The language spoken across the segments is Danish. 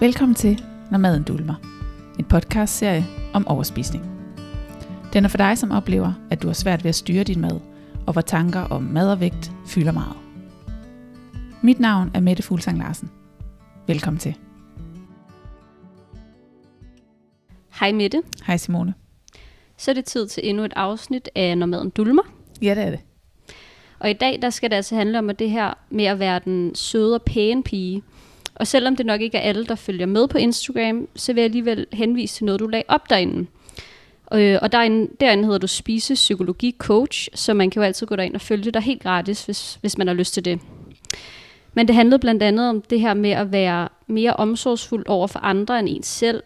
Velkommen til Når maden dulmer. En podcastserie om overspisning. Den er for dig, som oplever, at du har svært ved at styre din mad, og hvor tanker om mad og vægt fylder meget. Mit navn er Mette Fuglsang Larsen. Velkommen til. Hej Mette. Hej Simone. Så er det tid til endnu et afsnit af Når maden dulmer. Ja, det er det. Og i dag der skal det altså handle om at det her med at være den søde og pæne pige. Og selvom det nok ikke er alle, der følger med på Instagram, så vil jeg alligevel henvise til noget, du lagde op derinde. Øh, og derinde, derinde hedder du Spise Psykologi Coach, så man kan jo altid gå derind og følge dig helt gratis, hvis, hvis man har lyst til det. Men det handlede blandt andet om det her med at være mere omsorgsfuld over for andre end ens selv,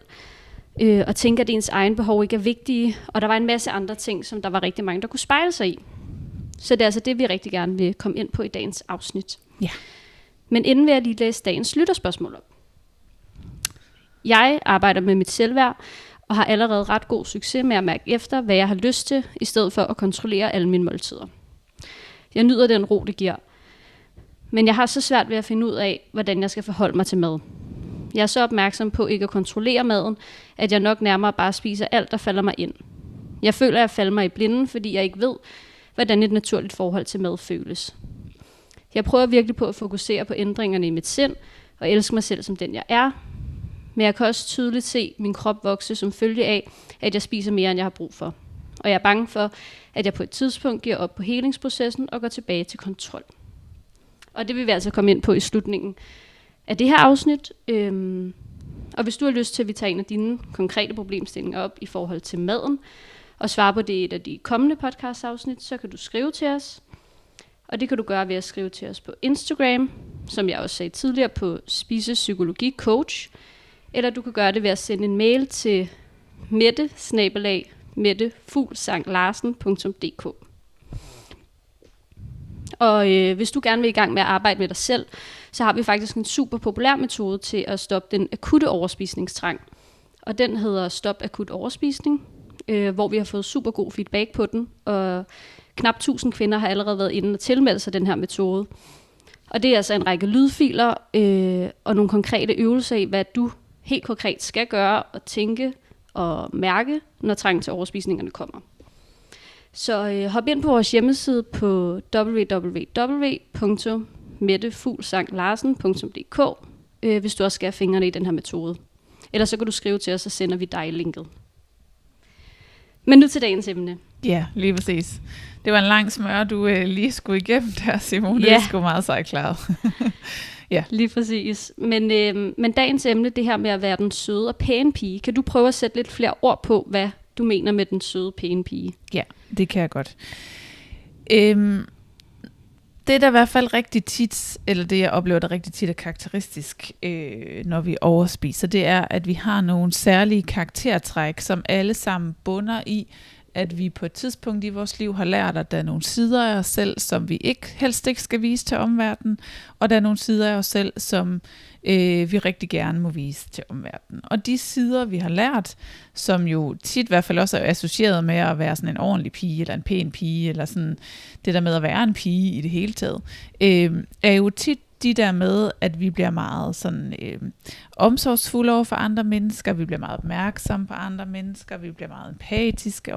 øh, og tænke, at ens egen behov ikke er vigtige. Og der var en masse andre ting, som der var rigtig mange, der kunne spejle sig i. Så det er altså det, vi rigtig gerne vil komme ind på i dagens afsnit. Ja. Men inden vil jeg lige læse dagens lytterspørgsmål op. Jeg arbejder med mit selvværd, og har allerede ret god succes med at mærke efter, hvad jeg har lyst til, i stedet for at kontrollere alle mine måltider. Jeg nyder den ro, det giver. Men jeg har så svært ved at finde ud af, hvordan jeg skal forholde mig til mad. Jeg er så opmærksom på ikke at kontrollere maden, at jeg nok nærmere bare spiser alt, der falder mig ind. Jeg føler, at jeg falder mig i blinden, fordi jeg ikke ved, hvordan et naturligt forhold til mad føles. Jeg prøver virkelig på at fokusere på ændringerne i mit sind, og elske mig selv som den jeg er. Men jeg kan også tydeligt se min krop vokse som følge af, at jeg spiser mere, end jeg har brug for. Og jeg er bange for, at jeg på et tidspunkt giver op på helingsprocessen og går tilbage til kontrol. Og det vil vi altså komme ind på i slutningen af det her afsnit. Øhm, og hvis du har lyst til, at vi tager en af dine konkrete problemstillinger op i forhold til maden, og svare på det i et af de kommende podcast-afsnit, så kan du skrive til os. Og det kan du gøre ved at skrive til os på Instagram, som jeg også sagde tidligere, på Spise Psykologi Coach. Eller du kan gøre det ved at sende en mail til mette mettefulsanglarsen.dk Og øh, hvis du gerne vil i gang med at arbejde med dig selv, så har vi faktisk en super populær metode til at stoppe den akutte overspisningstrang. Og den hedder Stop Akut Overspisning, øh, hvor vi har fået super god feedback på den. Og knap 1000 kvinder har allerede været inde og tilmelde sig den her metode. Og det er altså en række lydfiler øh, og nogle konkrete øvelser i, hvad du helt konkret skal gøre og tænke og mærke, når trangen til overspisningerne kommer. Så øh, hop ind på vores hjemmeside på www.mettefulsanglarsen.dk øh, hvis du også skal have fingrene i den her metode. Eller så kan du skrive til os, så sender vi dig linket. Men nu til dagens emne. Ja, lige præcis. Det var en lang smør, du øh, lige skulle igennem der, Simone. Ja. Det er sgu meget sejt klaret. Ja. Lige præcis. Men, øh, men dagens emne, det her med at være den søde og pæne pige, kan du prøve at sætte lidt flere ord på, hvad du mener med den søde pæne pige? Ja, det kan jeg godt. Øhm, det er der i hvert fald rigtig tit, eller det jeg oplever, der rigtig tit er karakteristisk, øh, når vi overspiser, det er, at vi har nogle særlige karaktertræk, som alle sammen bunder i, at vi på et tidspunkt i vores liv har lært, at der er nogle sider af os selv, som vi ikke helst ikke skal vise til omverdenen, og der er nogle sider af os selv, som øh, vi rigtig gerne må vise til omverdenen. Og de sider, vi har lært, som jo tit i hvert fald også er associeret med at være sådan en ordentlig pige, eller en pæn pige, eller sådan det der med at være en pige i det hele taget, øh, er jo tit de der med, at vi bliver meget sådan øh, omsorgsfulde over for andre mennesker, vi bliver meget opmærksomme på andre mennesker, vi bliver meget empatiske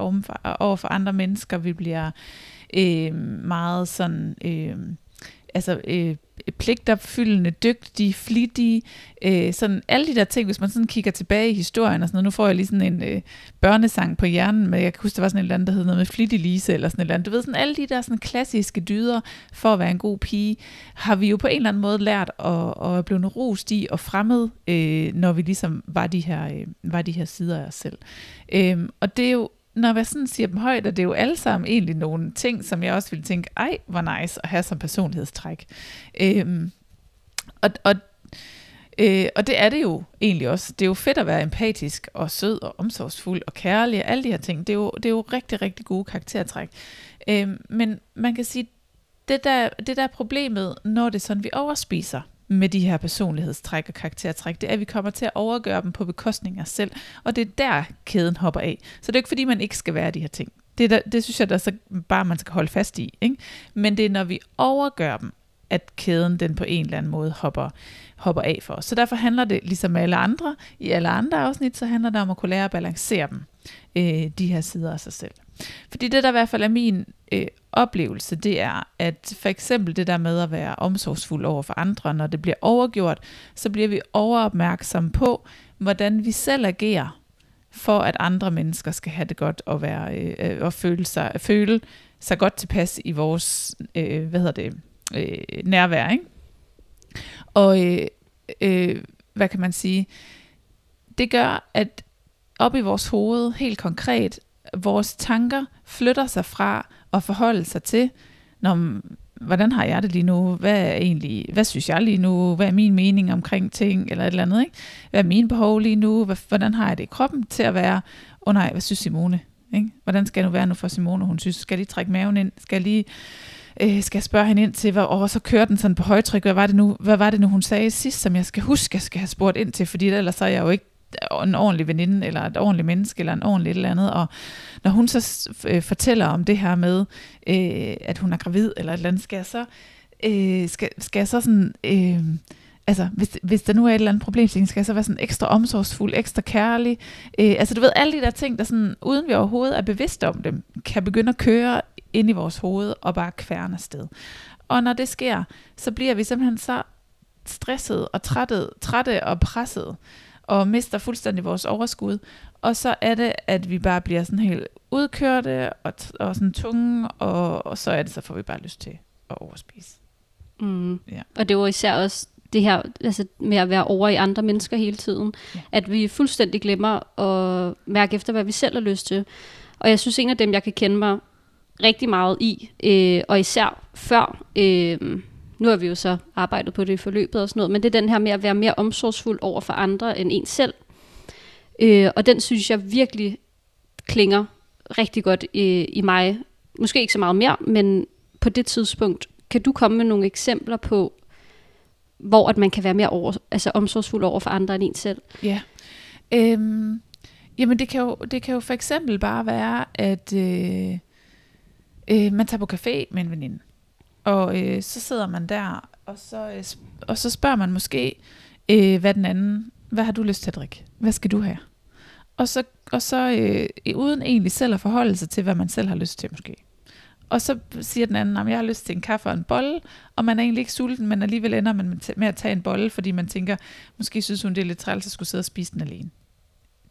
over for andre mennesker, vi bliver øh, meget sådan, øh, altså øh, pligtopfyldende, dygtige, flittige, øh, sådan alle de der ting, hvis man sådan kigger tilbage i historien og sådan noget, nu får jeg lige sådan en øh, børnesang på hjernen, men jeg kan huske, der var sådan et eller andet, der hed noget med flittig Lise, eller sådan et eller andet, du ved, sådan alle de der sådan klassiske dyder for at være en god pige, har vi jo på en eller anden måde lært at, at blive rost i og fremmed, øh, når vi ligesom var de her, øh, var de her sider af os selv. Øh, og det er jo når jeg sådan siger dem højt, og det er jo alle sammen egentlig nogle ting, som jeg også ville tænke, ej, hvor nice at have som personlighedstræk. Øhm, og, og, øh, og det er det jo egentlig også. Det er jo fedt at være empatisk og sød og omsorgsfuld og kærlig og alle de her ting. Det er jo, det er jo rigtig, rigtig gode karaktertræk. Øhm, men man kan sige, det der, det der er problemet, når det er sådan, vi overspiser, med de her personlighedstræk og karaktertræk, det er, at vi kommer til at overgøre dem på bekostning af os selv, og det er der kæden hopper af. Så det er ikke fordi, man ikke skal være de her ting. Det, der, det synes jeg, der så bare man skal holde fast i. Ikke? Men det er, når vi overgør dem, at kæden den på en eller anden måde hopper, hopper af for os. Så derfor handler det, ligesom alle andre, i alle andre afsnit, så handler det om at kunne lære at balancere dem, øh, de her sider af sig selv. Fordi det, der i hvert fald er min øh, oplevelse, det er, at for eksempel det der med at være omsorgsfuld over for andre, når det bliver overgjort, så bliver vi overopmærksom på, hvordan vi selv agerer, for at andre mennesker skal have det godt og, være, øh, og føle, sig, føle sig godt tilpas i vores øh, hvad hedder det, øh, nærvær. Ikke? Og øh, øh, hvad kan man sige? Det gør, at op i vores hoved, helt konkret, vores tanker flytter sig fra at forholde sig til, når, hvordan har jeg det lige nu? Hvad er egentlig, hvad synes jeg lige nu? Hvad er min mening omkring ting? Eller et eller andet, ikke? Hvad er mine behov lige nu? Hvordan har jeg det i kroppen til at være, åh oh nej, hvad synes Simone? Ikke? Hvordan skal jeg nu være nu for Simone? Hun synes, skal jeg lige trække maven ind? Skal jeg lige øh, skal jeg spørge hende ind til, hvor, og så kører den sådan på højtryk. Hvad var, det nu, hvad var det nu, hun sagde sidst, som jeg skal huske, jeg skal have spurgt ind til, fordi ellers så er jeg jo ikke en ordentlig veninde, eller et ordentligt menneske, eller en ordentlig et eller andet. Og når hun så øh, fortæller om det her med, øh, at hun er gravid, eller et eller andet, skal jeg så, øh, skal, skal jeg så sådan... Øh, altså, hvis, hvis der nu er et eller andet problem, skal jeg så være sådan ekstra omsorgsfuld, ekstra kærlig. Øh, altså, du ved, alle de der ting, der sådan, uden vi overhovedet er bevidste om dem, kan begynde at køre ind i vores hoved og bare kværne afsted. Og når det sker, så bliver vi simpelthen så stresset og trættet, trætte og presset, og mister fuldstændig vores overskud. Og så er det, at vi bare bliver sådan helt udkørte og, og sådan tunge, og, og så er det, så får vi bare lyst til at overspise. Mm. Ja. Og det var især også det her altså med at være over i andre mennesker hele tiden. Ja. At vi fuldstændig glemmer at mærke efter, hvad vi selv har lyst til. Og jeg synes, en af dem, jeg kan kende mig rigtig meget i, øh, og især før, øh, nu har vi jo så arbejdet på det i forløbet og sådan noget, men det er den her med at være mere omsorgsfuld over for andre end en selv. Øh, og den synes jeg virkelig klinger rigtig godt i, i mig. Måske ikke så meget mere, men på det tidspunkt. Kan du komme med nogle eksempler på, hvor at man kan være mere over, altså omsorgsfuld over for andre end en selv? Ja. Øhm, jamen det kan, jo, det kan jo for eksempel bare være, at øh, øh, man tager på café med en veninde. Og øh, så sidder man der, og så, øh, og så spørger man måske, øh, hvad den anden, hvad har du lyst til at drikke? Hvad skal du have? Og så, og så øh, uden egentlig selv at forholde sig til, hvad man selv har lyst til måske. Og så siger den anden, at jeg har lyst til en kaffe og en bolle, og man er egentlig ikke sulten, men alligevel ender man med at tage en bolle, fordi man tænker, måske synes hun, det er lidt træls at skulle sidde og spise den alene.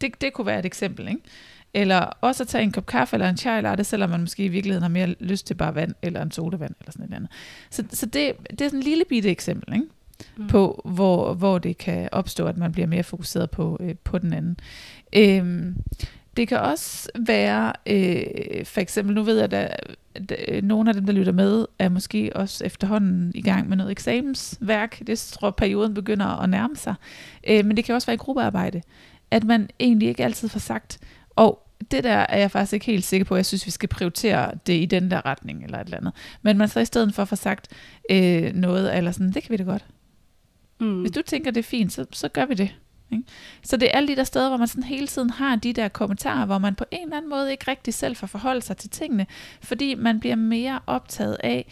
Det, det kunne være et eksempel, ikke? Eller også at tage en kop kaffe eller en chai latte, selvom man måske i virkeligheden har mere lyst til bare vand eller en sodavand eller sådan et andet. Så, så det, det er sådan en lille bitte eksempel, ikke? Mm. på hvor, hvor det kan opstå, at man bliver mere fokuseret på, øh, på den anden. Øhm, det kan også være, øh, for eksempel, nu ved jeg, at, at nogle af dem, der lytter med, er måske også efterhånden i gang med noget eksamensværk. Det tror perioden begynder at nærme sig. Øh, men det kan også være i gruppearbejde, at man egentlig ikke altid får sagt, og det der er jeg faktisk ikke helt sikker på. Jeg synes, vi skal prioritere det i den der retning, eller et eller andet. Men man så i stedet for at få sagt øh, noget, eller sådan, det kan vi da godt. Mm. Hvis du tænker, det er fint, så, så gør vi det. Ikke? Så det er alle de der steder, hvor man sådan hele tiden har de der kommentarer, hvor man på en eller anden måde ikke rigtig selv får forholde sig til tingene, fordi man bliver mere optaget af,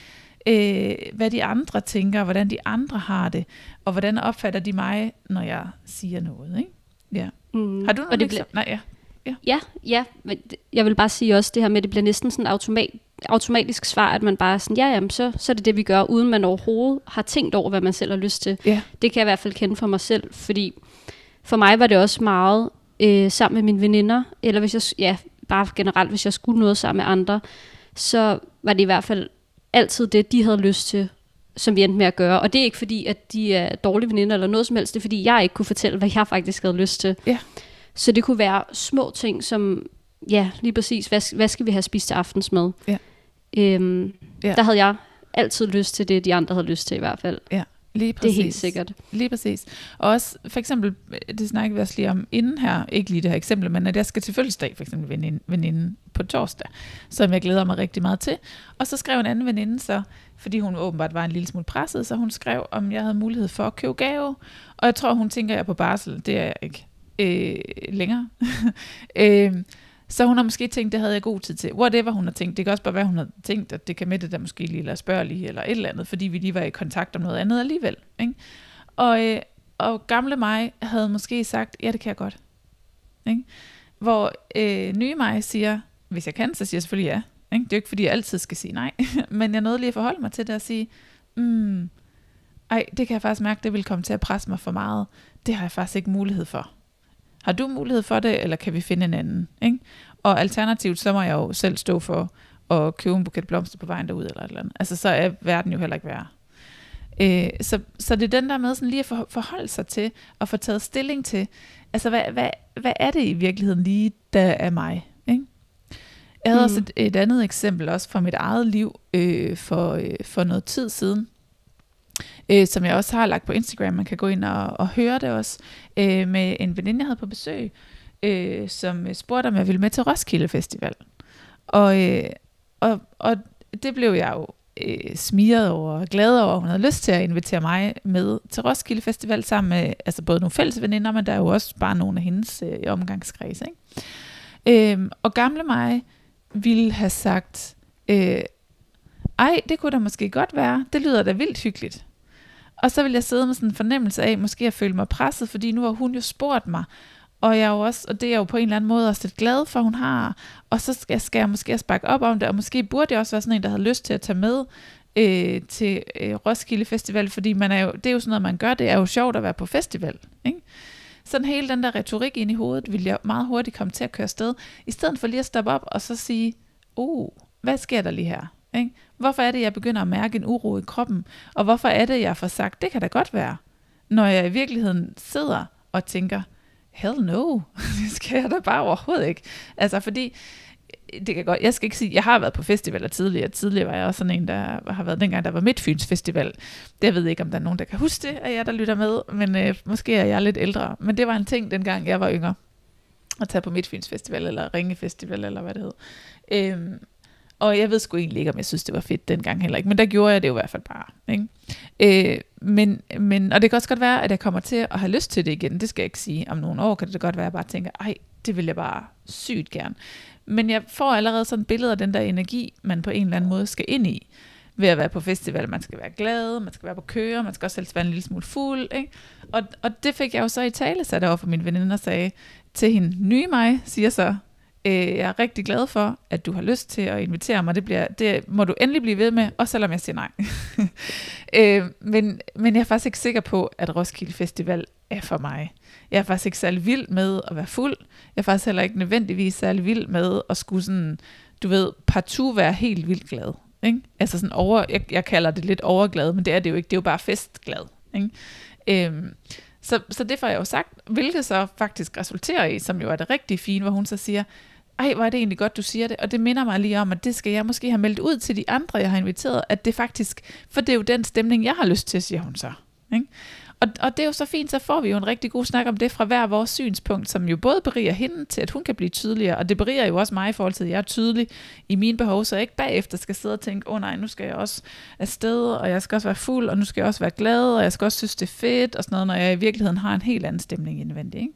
øh, hvad de andre tænker, hvordan de andre har det, og hvordan opfatter de mig, når jeg siger noget. Ikke? Ja. Mm. Har du noget? Og det bliver... Nej, ja. Ja. ja, ja, men jeg vil bare sige også det her med, at det bliver næsten sådan automat, automatisk svar, at man bare sådan, ja, jamen, så, så er det det, vi gør, uden man overhovedet har tænkt over, hvad man selv har lyst til. Ja. Det kan jeg i hvert fald kende for mig selv, fordi for mig var det også meget øh, sammen med mine veninder, eller hvis jeg, ja, bare generelt, hvis jeg skulle noget sammen med andre, så var det i hvert fald altid det, de havde lyst til, som vi endte med at gøre. Og det er ikke fordi, at de er dårlige veninder eller noget som helst, det er fordi, jeg ikke kunne fortælle, hvad jeg faktisk havde lyst til. Ja. Så det kunne være små ting, som, ja, lige præcis, hvad, hvad skal vi have spist til aftensmad? Ja. Øhm, ja. Der havde jeg altid lyst til det, de andre havde lyst til i hvert fald. Ja. Lige præcis. Det er helt sikkert. Lige præcis. Og også, for eksempel, det snakker vi også lige om inden her, ikke lige det her eksempel, men at jeg skal til fødselsdag, for eksempel veninde, veninde på torsdag, som jeg glæder mig rigtig meget til. Og så skrev en anden veninde så, fordi hun åbenbart var en lille smule presset, så hun skrev, om jeg havde mulighed for at købe gave. Og jeg tror, hun tænker, at jeg er på barsel. Det er jeg ikke øh, længere. øh, Så hun har måske tænkt, det havde jeg god tid til. Whatever hun har tænkt. Det kan også bare være, hun har tænkt, at det kan med det der måske lige lade spørge lige, eller et eller andet, fordi vi lige var i kontakt om noget andet alligevel. Ikke? Og, øh, og gamle mig havde måske sagt, ja, det kan jeg godt. Ikke? Hvor øh, nye mig siger, hvis jeg kan, så siger jeg selvfølgelig ja. Ikke? Det er jo ikke, fordi jeg altid skal sige nej. Men jeg nåede lige at forholde mig til det og sige, mm, ej, det kan jeg faktisk mærke, det vil komme til at presse mig for meget. Det har jeg faktisk ikke mulighed for. Har du mulighed for det, eller kan vi finde en anden? Ikke? Og alternativt, så må jeg jo selv stå for at købe en buket blomster på vejen derud, eller et eller andet. Altså, så er verden jo heller ikke værd. Øh, så, så det er den der med sådan lige at forholde sig til, og få taget stilling til, altså hvad, hvad, hvad er det i virkeligheden lige, der er mig? Ikke? Jeg havde mm. også et, et andet eksempel også fra mit eget liv øh, for, øh, for noget tid siden, øh, som jeg også har lagt på Instagram. Man kan gå ind og, og høre det også, øh, med en veninde, jeg havde på besøg, øh, som øh, spurgte, om jeg ville med til Roskilde Festival. Og, øh, og, og det blev jeg jo øh, smiret over og glad over, hun havde lyst til at invitere mig med til Roskilde Festival sammen med altså både nogle fælles veninder, men der er jo også bare nogle af hendes øh, omgangskreds. Ikke? Øh, og gamle mig ville have sagt, øh, ej, det kunne da måske godt være, det lyder da vildt hyggeligt. Og så vil jeg sidde med sådan en fornemmelse af, måske at føle mig presset, fordi nu har hun jo spurgt mig, og jeg er jo også, og det er jeg jo på en eller anden måde også lidt glad for, hun har. Og så skal, skal jeg måske sparke op om det, og måske burde jeg også være sådan en, der havde lyst til at tage med øh, til øh, Roskilde Festival, fordi man er jo, det er jo sådan noget, man gør, det er jo sjovt at være på festival. Ikke? Sådan hele den der retorik ind i hovedet, vil jeg meget hurtigt komme til at køre sted, i stedet for lige at stoppe op og så sige, oh, hvad sker der lige her? Ikke? Hvorfor er det, jeg begynder at mærke en uro i kroppen? Og hvorfor er det, jeg får sagt, det kan da godt være, når jeg i virkeligheden sidder og tænker, hell no, det skal jeg da bare overhovedet ikke. Altså fordi, øh, det kan godt, jeg skal ikke sige, jeg har været på festivaler tidligere. Tidligere var jeg også sådan en, der har været dengang, der var Midtfyns Festival. Det jeg ved ikke, om der er nogen, der kan huske det, at jeg der lytter med, men øh, måske er jeg lidt ældre. Men det var en ting, dengang jeg var yngre. At tage på Midtfyns Festival, eller Ringe Festival, eller hvad det hed. Øhm, og jeg ved sgu egentlig ikke, om jeg synes, det var fedt dengang heller ikke. Men der gjorde jeg det jo i hvert fald bare. Ikke? Øh, men, men, og det kan også godt være, at jeg kommer til at have lyst til det igen. Det skal jeg ikke sige. Om nogle år kan det godt være, at jeg bare tænker, ej, det vil jeg bare sygt gerne. Men jeg får allerede sådan et billede af den der energi, man på en eller anden måde skal ind i ved at være på festival. Man skal være glad, man skal være på køre, man skal også selv være en lille smule fuld. Ikke? Og, og det fik jeg jo så i tale sat over for min veninde og sagde til hende, nye mig, siger så, Øh, jeg er rigtig glad for, at du har lyst til at invitere mig. Det, bliver, det må du endelig blive ved med, også selvom jeg siger nej. øh, men, men jeg er faktisk ikke sikker på, at Roskilde Festival er for mig. Jeg er faktisk ikke særlig vild med at være fuld. Jeg er faktisk heller ikke nødvendigvis særlig vild med at skulle sådan, du ved, partout være helt vildt glad. Ikke? Altså sådan over, jeg, jeg kalder det lidt overglad, men det er det jo ikke. Det er jo bare festglad. Ikke? Øhm, så, så det får jeg jo sagt, hvilket så faktisk resulterer i, som jo er det rigtig fine, hvor hun så siger, ej, hvor er det egentlig godt, du siger det. Og det minder mig lige om, at det skal jeg måske have meldt ud til de andre, jeg har inviteret, at det faktisk, for det er jo den stemning, jeg har lyst til, siger hun så. Ikke? Og, og det er jo så fint, så får vi jo en rigtig god snak om det fra hver vores synspunkt, som jo både beriger hende til, at hun kan blive tydeligere, og det beriger jo også mig i forhold til, at jeg er tydelig i mine behov, så jeg ikke bagefter skal sidde og tænke, åh oh, nej, nu skal jeg også afsted, og jeg skal også være fuld, og nu skal jeg også være glad, og jeg skal også synes, det er fedt, og sådan noget, når jeg i virkeligheden har en helt anden stemning indvendig. Ikke?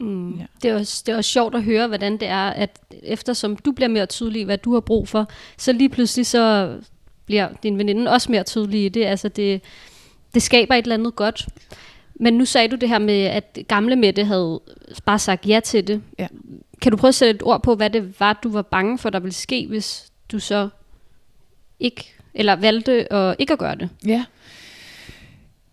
Mm. Ja. Det, er også, det er også sjovt at høre, hvordan det er, at eftersom du bliver mere tydelig, hvad du har brug for, så lige pludselig så bliver din veninde også mere tydelig i det. Altså det, det skaber et eller andet godt. Men nu sagde du det her med, at gamle Mette havde bare sagt ja til det. Ja. Kan du prøve at sætte et ord på, hvad det var, du var bange for, der ville ske, hvis du så ikke, eller valgte at ikke at gøre det? Ja.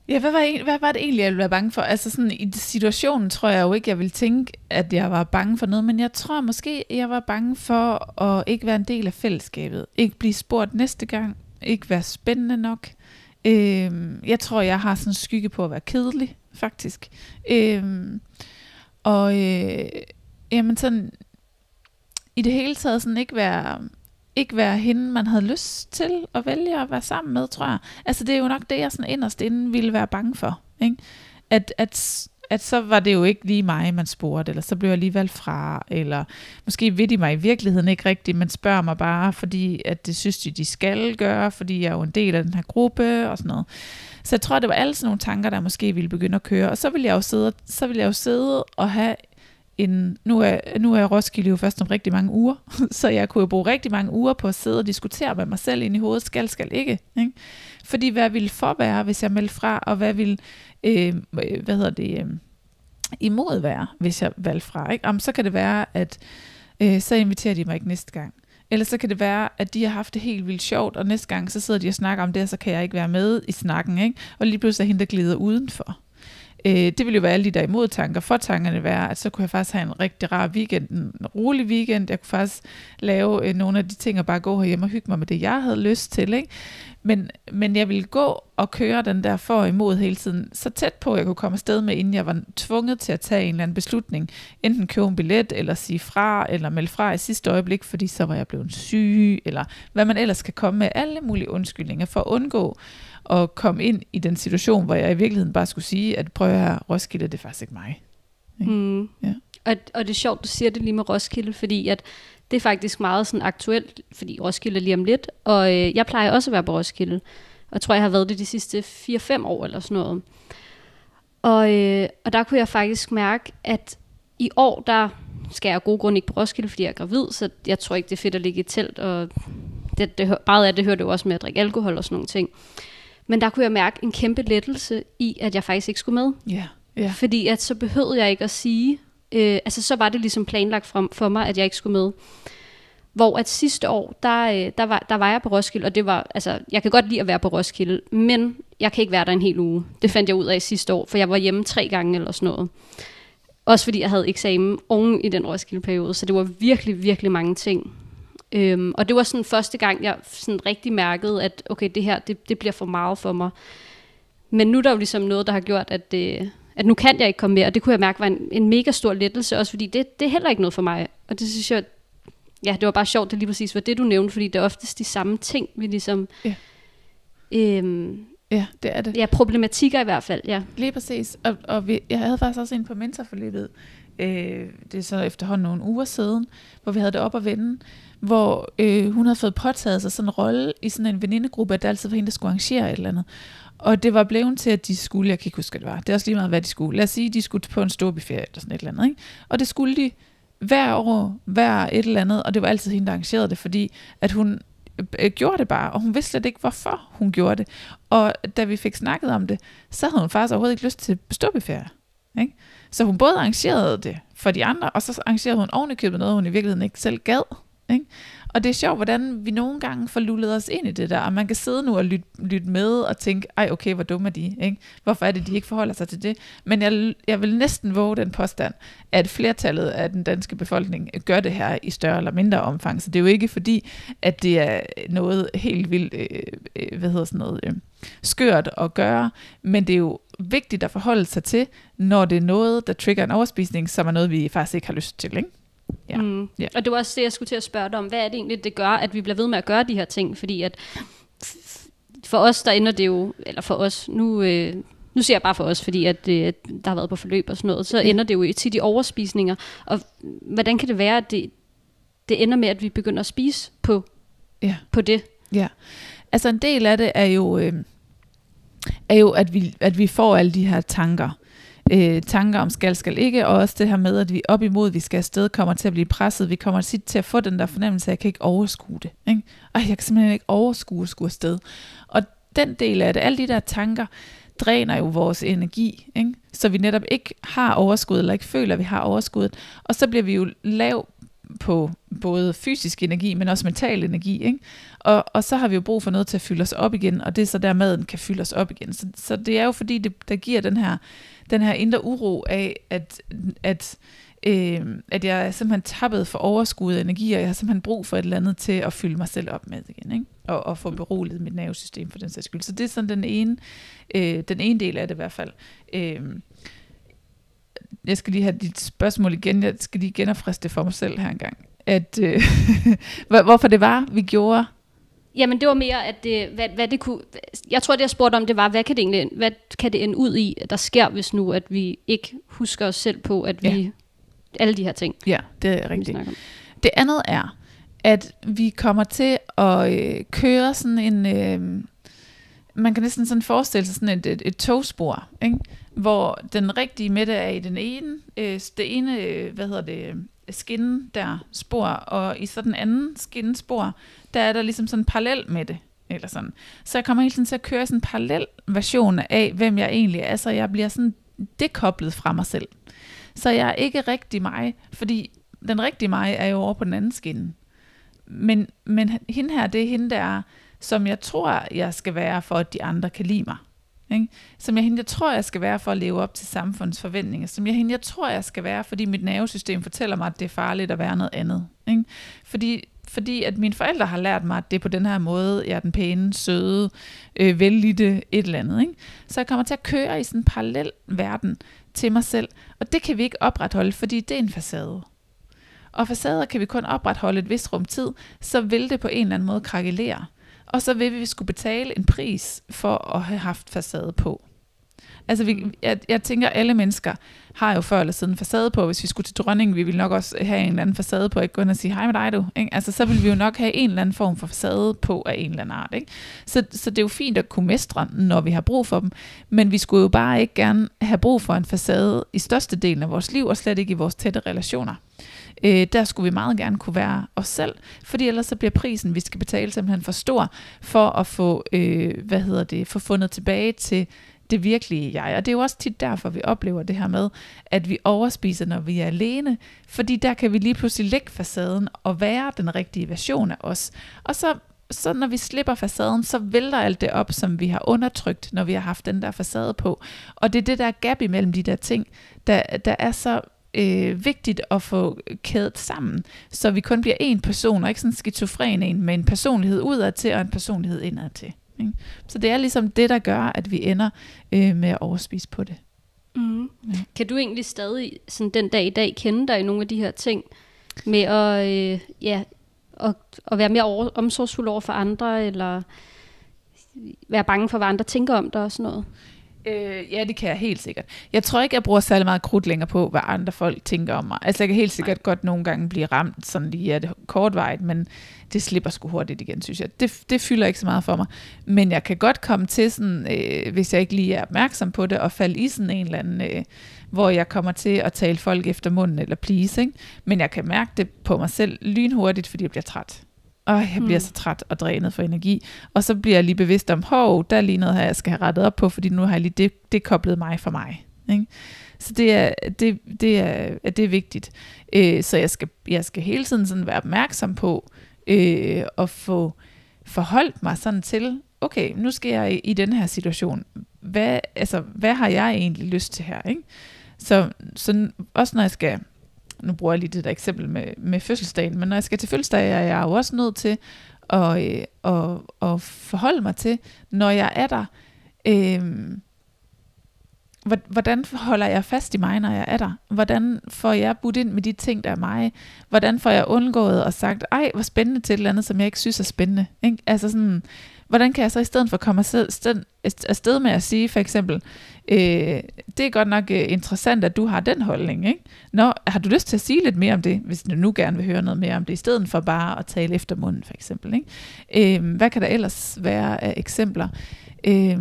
Ja, hvad var, hvad var det egentlig, jeg ville være bange for? Altså sådan i situationen tror jeg jo ikke, jeg ville tænke, at jeg var bange for noget, men jeg tror måske, jeg var bange for at ikke være en del af fællesskabet. Ikke blive spurgt næste gang. Ikke være spændende nok. Øhm, jeg tror, jeg har sådan en skygge på at være kedelig, faktisk. Øhm, og øh, jamen sådan, i det hele taget sådan ikke være ikke være hende, man havde lyst til at vælge at være sammen med, tror jeg. Altså det er jo nok det, jeg sådan inderst inden ville være bange for. Ikke? At, at, at så var det jo ikke lige mig, man spurgte, eller så blev jeg lige valgt fra, eller måske ved de mig i virkeligheden ikke rigtigt, men spørger mig bare, fordi at det synes de, de skal gøre, fordi jeg er jo en del af den her gruppe, og sådan noget. Så jeg tror, det var alle sådan nogle tanker, der måske ville begynde at køre, og så ville jeg jo sidde, så ville jeg jo sidde og have en, nu er, nu er Roskilde jo først om rigtig mange uger, så jeg kunne jo bruge rigtig mange uger på at sidde og diskutere med mig selv ind i hovedet, skal, skal ikke. ikke? Fordi hvad ville for være, hvis jeg meldte fra, og hvad vil, øh, øh, hvad hedder det, øh, imod være, hvis jeg valgte fra. Ikke? Om så kan det være, at øh, så inviterer de mig ikke næste gang. Eller så kan det være, at de har haft det helt vildt sjovt, og næste gang så sidder de og snakker om det, og så kan jeg ikke være med i snakken. Ikke? Og lige pludselig er hende, der glider udenfor. Øh, det ville jo være alle de der imodtanker. For tankerne være, at så kunne jeg faktisk have en rigtig rar weekend, en rolig weekend. Jeg kunne faktisk lave øh, nogle af de ting og bare gå herhjemme og hygge mig med det, jeg havde lyst til. Ikke? Men, men jeg ville gå og køre den der for og imod hele tiden, så tæt på, at jeg kunne komme afsted med, inden jeg var tvunget til at tage en eller anden beslutning. Enten købe en billet, eller sige fra, eller melde fra i sidste øjeblik, fordi så var jeg blevet syg, eller hvad man ellers kan komme med. Alle mulige undskyldninger for at undgå at komme ind i den situation, hvor jeg i virkeligheden bare skulle sige, at prøv at Roskilde, det er faktisk ikke mig. Ikke? Mm. Ja. Og, og det er sjovt, du siger det lige med Roskilde, fordi at det er faktisk meget sådan aktuelt, fordi Roskilde er lige om lidt, og øh, jeg plejer også at være på Roskilde, og tror, jeg har været det de sidste 4-5 år eller sådan noget. Og, øh, og der kunne jeg faktisk mærke, at i år, der skal jeg af gode grunde ikke på Roskilde, fordi jeg er gravid, så jeg tror ikke, det er fedt at ligge i telt, og det, det, meget af det hørte jo også med at drikke alkohol og sådan nogle ting. Men der kunne jeg mærke en kæmpe lettelse i, at jeg faktisk ikke skulle med. Ja. Yeah. Yeah. Fordi at så behøvede jeg ikke at sige, øh, altså så var det ligesom planlagt for, for mig, at jeg ikke skulle med. Hvor at sidste år, der, øh, der, var, der var jeg på Roskilde, og det var, altså, jeg kan godt lide at være på Roskilde, men jeg kan ikke være der en hel uge. Det fandt jeg ud af sidste år, for jeg var hjemme tre gange eller sådan noget. Også fordi jeg havde eksamen oven i den Roskilde-periode, så det var virkelig, virkelig mange ting. Øhm, og det var sådan første gang, jeg sådan rigtig mærkede, at okay, det her, det, det bliver for meget for mig. Men nu er der jo ligesom noget, der har gjort, at, det, at nu kan jeg ikke komme mere, og det kunne jeg mærke var en, en mega stor lettelse, også fordi det, det er heller ikke noget for mig. Og det synes jeg, ja, det var bare sjovt, det lige præcis var det, du nævnte, fordi det er oftest de samme ting, vi ligesom... Ja. Øhm, Ja, det er det. Ja, problematikker i hvert fald, ja. Lige præcis. Og, og vi, jeg havde faktisk også en på mentorforløbet, øh, det er så efterhånden nogle uger siden, hvor vi havde det op at vende, hvor øh, hun havde fået påtaget sig sådan en rolle i sådan en venindegruppe, at det altid var hende, der skulle arrangere et eller andet. Og det var blevet til, at de skulle, jeg kan ikke huske, hvad det var, det er også lige meget, hvad de skulle. Lad os sige, de skulle på en stor buffet eller sådan et eller andet. Ikke? Og det skulle de hver år, hver et eller andet, og det var altid hende, der arrangerede det, fordi at hun øh, gjorde det bare, og hun vidste slet ikke, hvorfor hun gjorde det. Og da vi fik snakket om det, så havde hun faktisk overhovedet ikke lyst til ståbuffeter. Ikke? Så hun både arrangerede det for de andre, og så arrangerede hun ovenikøbet noget, hun i virkeligheden ikke selv gad. Ikke? Og det er sjovt, hvordan vi nogle gange får lullet os ind i det der, og man kan sidde nu og lytte, lytte med og tænke, ej okay, hvor dumme er de, ikke? Hvorfor er det, de ikke forholder sig til det? Men jeg, jeg vil næsten våge den påstand, at flertallet af den danske befolkning gør det her i større eller mindre omfang. Så det er jo ikke fordi, at det er noget helt vildt, øh, øh, hvad hedder sådan noget, øh, skørt at gøre, men det er jo vigtigt at forholde sig til, når det er noget, der trigger en overspisning, som er noget, vi faktisk ikke har lyst til, ikke? Ja. Mm. ja. Og det var også det, jeg skulle til at spørge dig om. Hvad er det egentlig, det gør, at vi bliver ved med at gøre de her ting? Fordi at for os, der ender det jo, eller for os, nu, øh, nu siger jeg bare for os, fordi at, øh, der har været på forløb og sådan noget, så ender det jo tit i overspisninger. Og hvordan kan det være, at det, det ender med, at vi begynder at spise på, ja. på det? Ja, altså en del af det er jo, øh, er jo at, vi, at vi får alle de her tanker øh, tanker om skal, skal ikke, og også det her med, at vi op imod, vi skal afsted, kommer til at blive presset. Vi kommer tit til at få den der fornemmelse, at jeg kan ikke overskue det. Ikke? Ej, jeg kan simpelthen ikke overskue at skulle afsted. Og den del af det, alle de der tanker, dræner jo vores energi, ikke? så vi netop ikke har overskud, eller ikke føler, at vi har overskud. Og så bliver vi jo lav på både fysisk energi, men også mental energi. Ikke? Og, og så har vi jo brug for noget til at fylde os op igen, og det er så der maden kan fylde os op igen. Så, så det er jo fordi, det, der giver den her den her indre uro af, at, at, øh, at jeg er simpelthen tappet for overskud af energi, og jeg har simpelthen brug for et eller andet til at fylde mig selv op med igen, ikke? Og, og få beroliget mit nervesystem for den sags skyld. Så det er sådan den ene, øh, den ene del af det i hvert fald. Øh, jeg skal lige have dit spørgsmål igen. Jeg skal lige genopfriske det for mig selv her engang. At, øh, hvorfor det var, vi gjorde Jamen det var mere, at det, hvad, hvad det kunne... Jeg tror, det jeg spurgte om, det var, hvad kan det egentlig hvad kan det ende ud i, der sker, hvis nu, at vi ikke husker os selv på, at vi... Ja. Alle de her ting. Ja, det er rigtigt. Det andet er, at vi kommer til at øh, køre sådan en... Øh, man kan næsten sådan forestille sig sådan et, et, et togspor, ikke? Hvor den rigtige midte er i den ene, øh, det ene, øh, hvad hedder det, øh, skinne der spor, og i så den anden skinnespor, der er der ligesom sådan en parallel med det. Eller sådan. Så jeg kommer hele tiden til at køre sådan en parallel version af, hvem jeg egentlig er, så jeg bliver sådan dekoblet fra mig selv. Så jeg er ikke rigtig mig, fordi den rigtige mig er jo over på den anden skinne. Men, men hende her, det er hende, der er, som jeg tror, jeg skal være, for at de andre kan lide mig. Ikke? Som jeg hende, jeg tror, jeg skal være for at leve op til samfundets forventninger. Som jeg hende, jeg tror, jeg skal være, fordi mit nervesystem fortæller mig, at det er farligt at være noget andet. Ikke? Fordi, fordi at mine forældre har lært mig, at det er på den her måde, jeg er den pæne, søde, øh, vellidte, et eller andet. Ikke? Så jeg kommer til at køre i sådan en parallel verden til mig selv. Og det kan vi ikke opretholde, fordi det er en facade. Og facader kan vi kun opretholde et vist rum tid, så vil det på en eller anden måde krakelere. Og så vil vi skulle betale en pris for at have haft facade på. Altså, vi, jeg, jeg tænker, alle mennesker har jo før eller siden facade på. Hvis vi skulle til dronningen, vi ville nok også have en eller anden facade på, ikke gå ind og sige, hej med dig du. Ikke? Altså, så vil vi jo nok have en eller anden form for facade på af en eller anden art. Ikke? Så, så det er jo fint at kunne mestre, når vi har brug for dem. Men vi skulle jo bare ikke gerne have brug for en facade i størstedelen af vores liv, og slet ikke i vores tætte relationer øh, der skulle vi meget gerne kunne være os selv, fordi ellers så bliver prisen, vi skal betale, simpelthen for stor, for at få, øh, hvad hedder det, få fundet tilbage til det virkelige jeg. Og det er jo også tit derfor, vi oplever det her med, at vi overspiser, når vi er alene, fordi der kan vi lige pludselig lægge facaden og være den rigtige version af os. Og så så når vi slipper facaden, så vælter alt det op, som vi har undertrykt, når vi har haft den der facade på. Og det er det der gap imellem de der ting, der, der er så øh, vigtigt at få kædet sammen, så vi kun bliver én person, og ikke sådan en skizofren en, med en personlighed udad til og en personlighed indad til. Ikke? Så det er ligesom det, der gør, at vi ender øh, med at overspise på det. Mm. Ja. Kan du egentlig stadig sådan den dag i dag kende dig i nogle af de her ting, med at, øh, ja, at, at være mere over, omsorgsfuld over for andre, eller være bange for, hvad andre tænker om dig og sådan noget? Øh, ja, det kan jeg helt sikkert. Jeg tror ikke, jeg bruger særlig meget krudt længere på, hvad andre folk tænker om mig. Altså, jeg kan helt sikkert Nej. godt nogle gange blive ramt sådan lige af det kortvejt, men det slipper sgu hurtigt igen, synes jeg. Det, det fylder ikke så meget for mig. Men jeg kan godt komme til sådan, øh, hvis jeg ikke lige er opmærksom på det, og falde i sådan en eller anden, øh, hvor jeg kommer til at tale folk efter munden eller please, ikke? Men jeg kan mærke det på mig selv lynhurtigt, fordi jeg bliver træt og jeg bliver mm. så træt og drænet for energi. Og så bliver jeg lige bevidst om, hov, der er lige noget her, jeg skal have rettet op på, fordi nu har jeg lige det, det koblet mig for mig. Ikke? Så det er, det, det er, det er vigtigt. Øh, så jeg skal, jeg skal hele tiden sådan være opmærksom på øh, at få forholdt mig sådan til, okay, nu skal jeg i, i den her situation. Hvad, altså, hvad har jeg egentlig lyst til her? Ikke? Så, så også når jeg skal nu bruger jeg lige det der eksempel med, med fødselsdagen, men når jeg skal til fødselsdag, er jeg jo også nødt til at, øh, at, at forholde mig til, når jeg er der, øh, hvordan holder jeg fast i mig, når jeg er der? Hvordan får jeg budt ind med de ting, der er mig? Hvordan får jeg undgået og sagt, ej, hvor spændende til et eller andet, som jeg ikke synes er spændende? Ikke? Altså sådan, hvordan kan jeg så i stedet for komme afsted med at sige for eksempel, øh, det er godt nok øh, interessant, at du har den holdning. Ikke? Nå, har du lyst til at sige lidt mere om det, hvis du nu gerne vil høre noget mere om det, i stedet for bare at tale efter munden for eksempel. Ikke? Øh, hvad kan der ellers være af eksempler? Øh,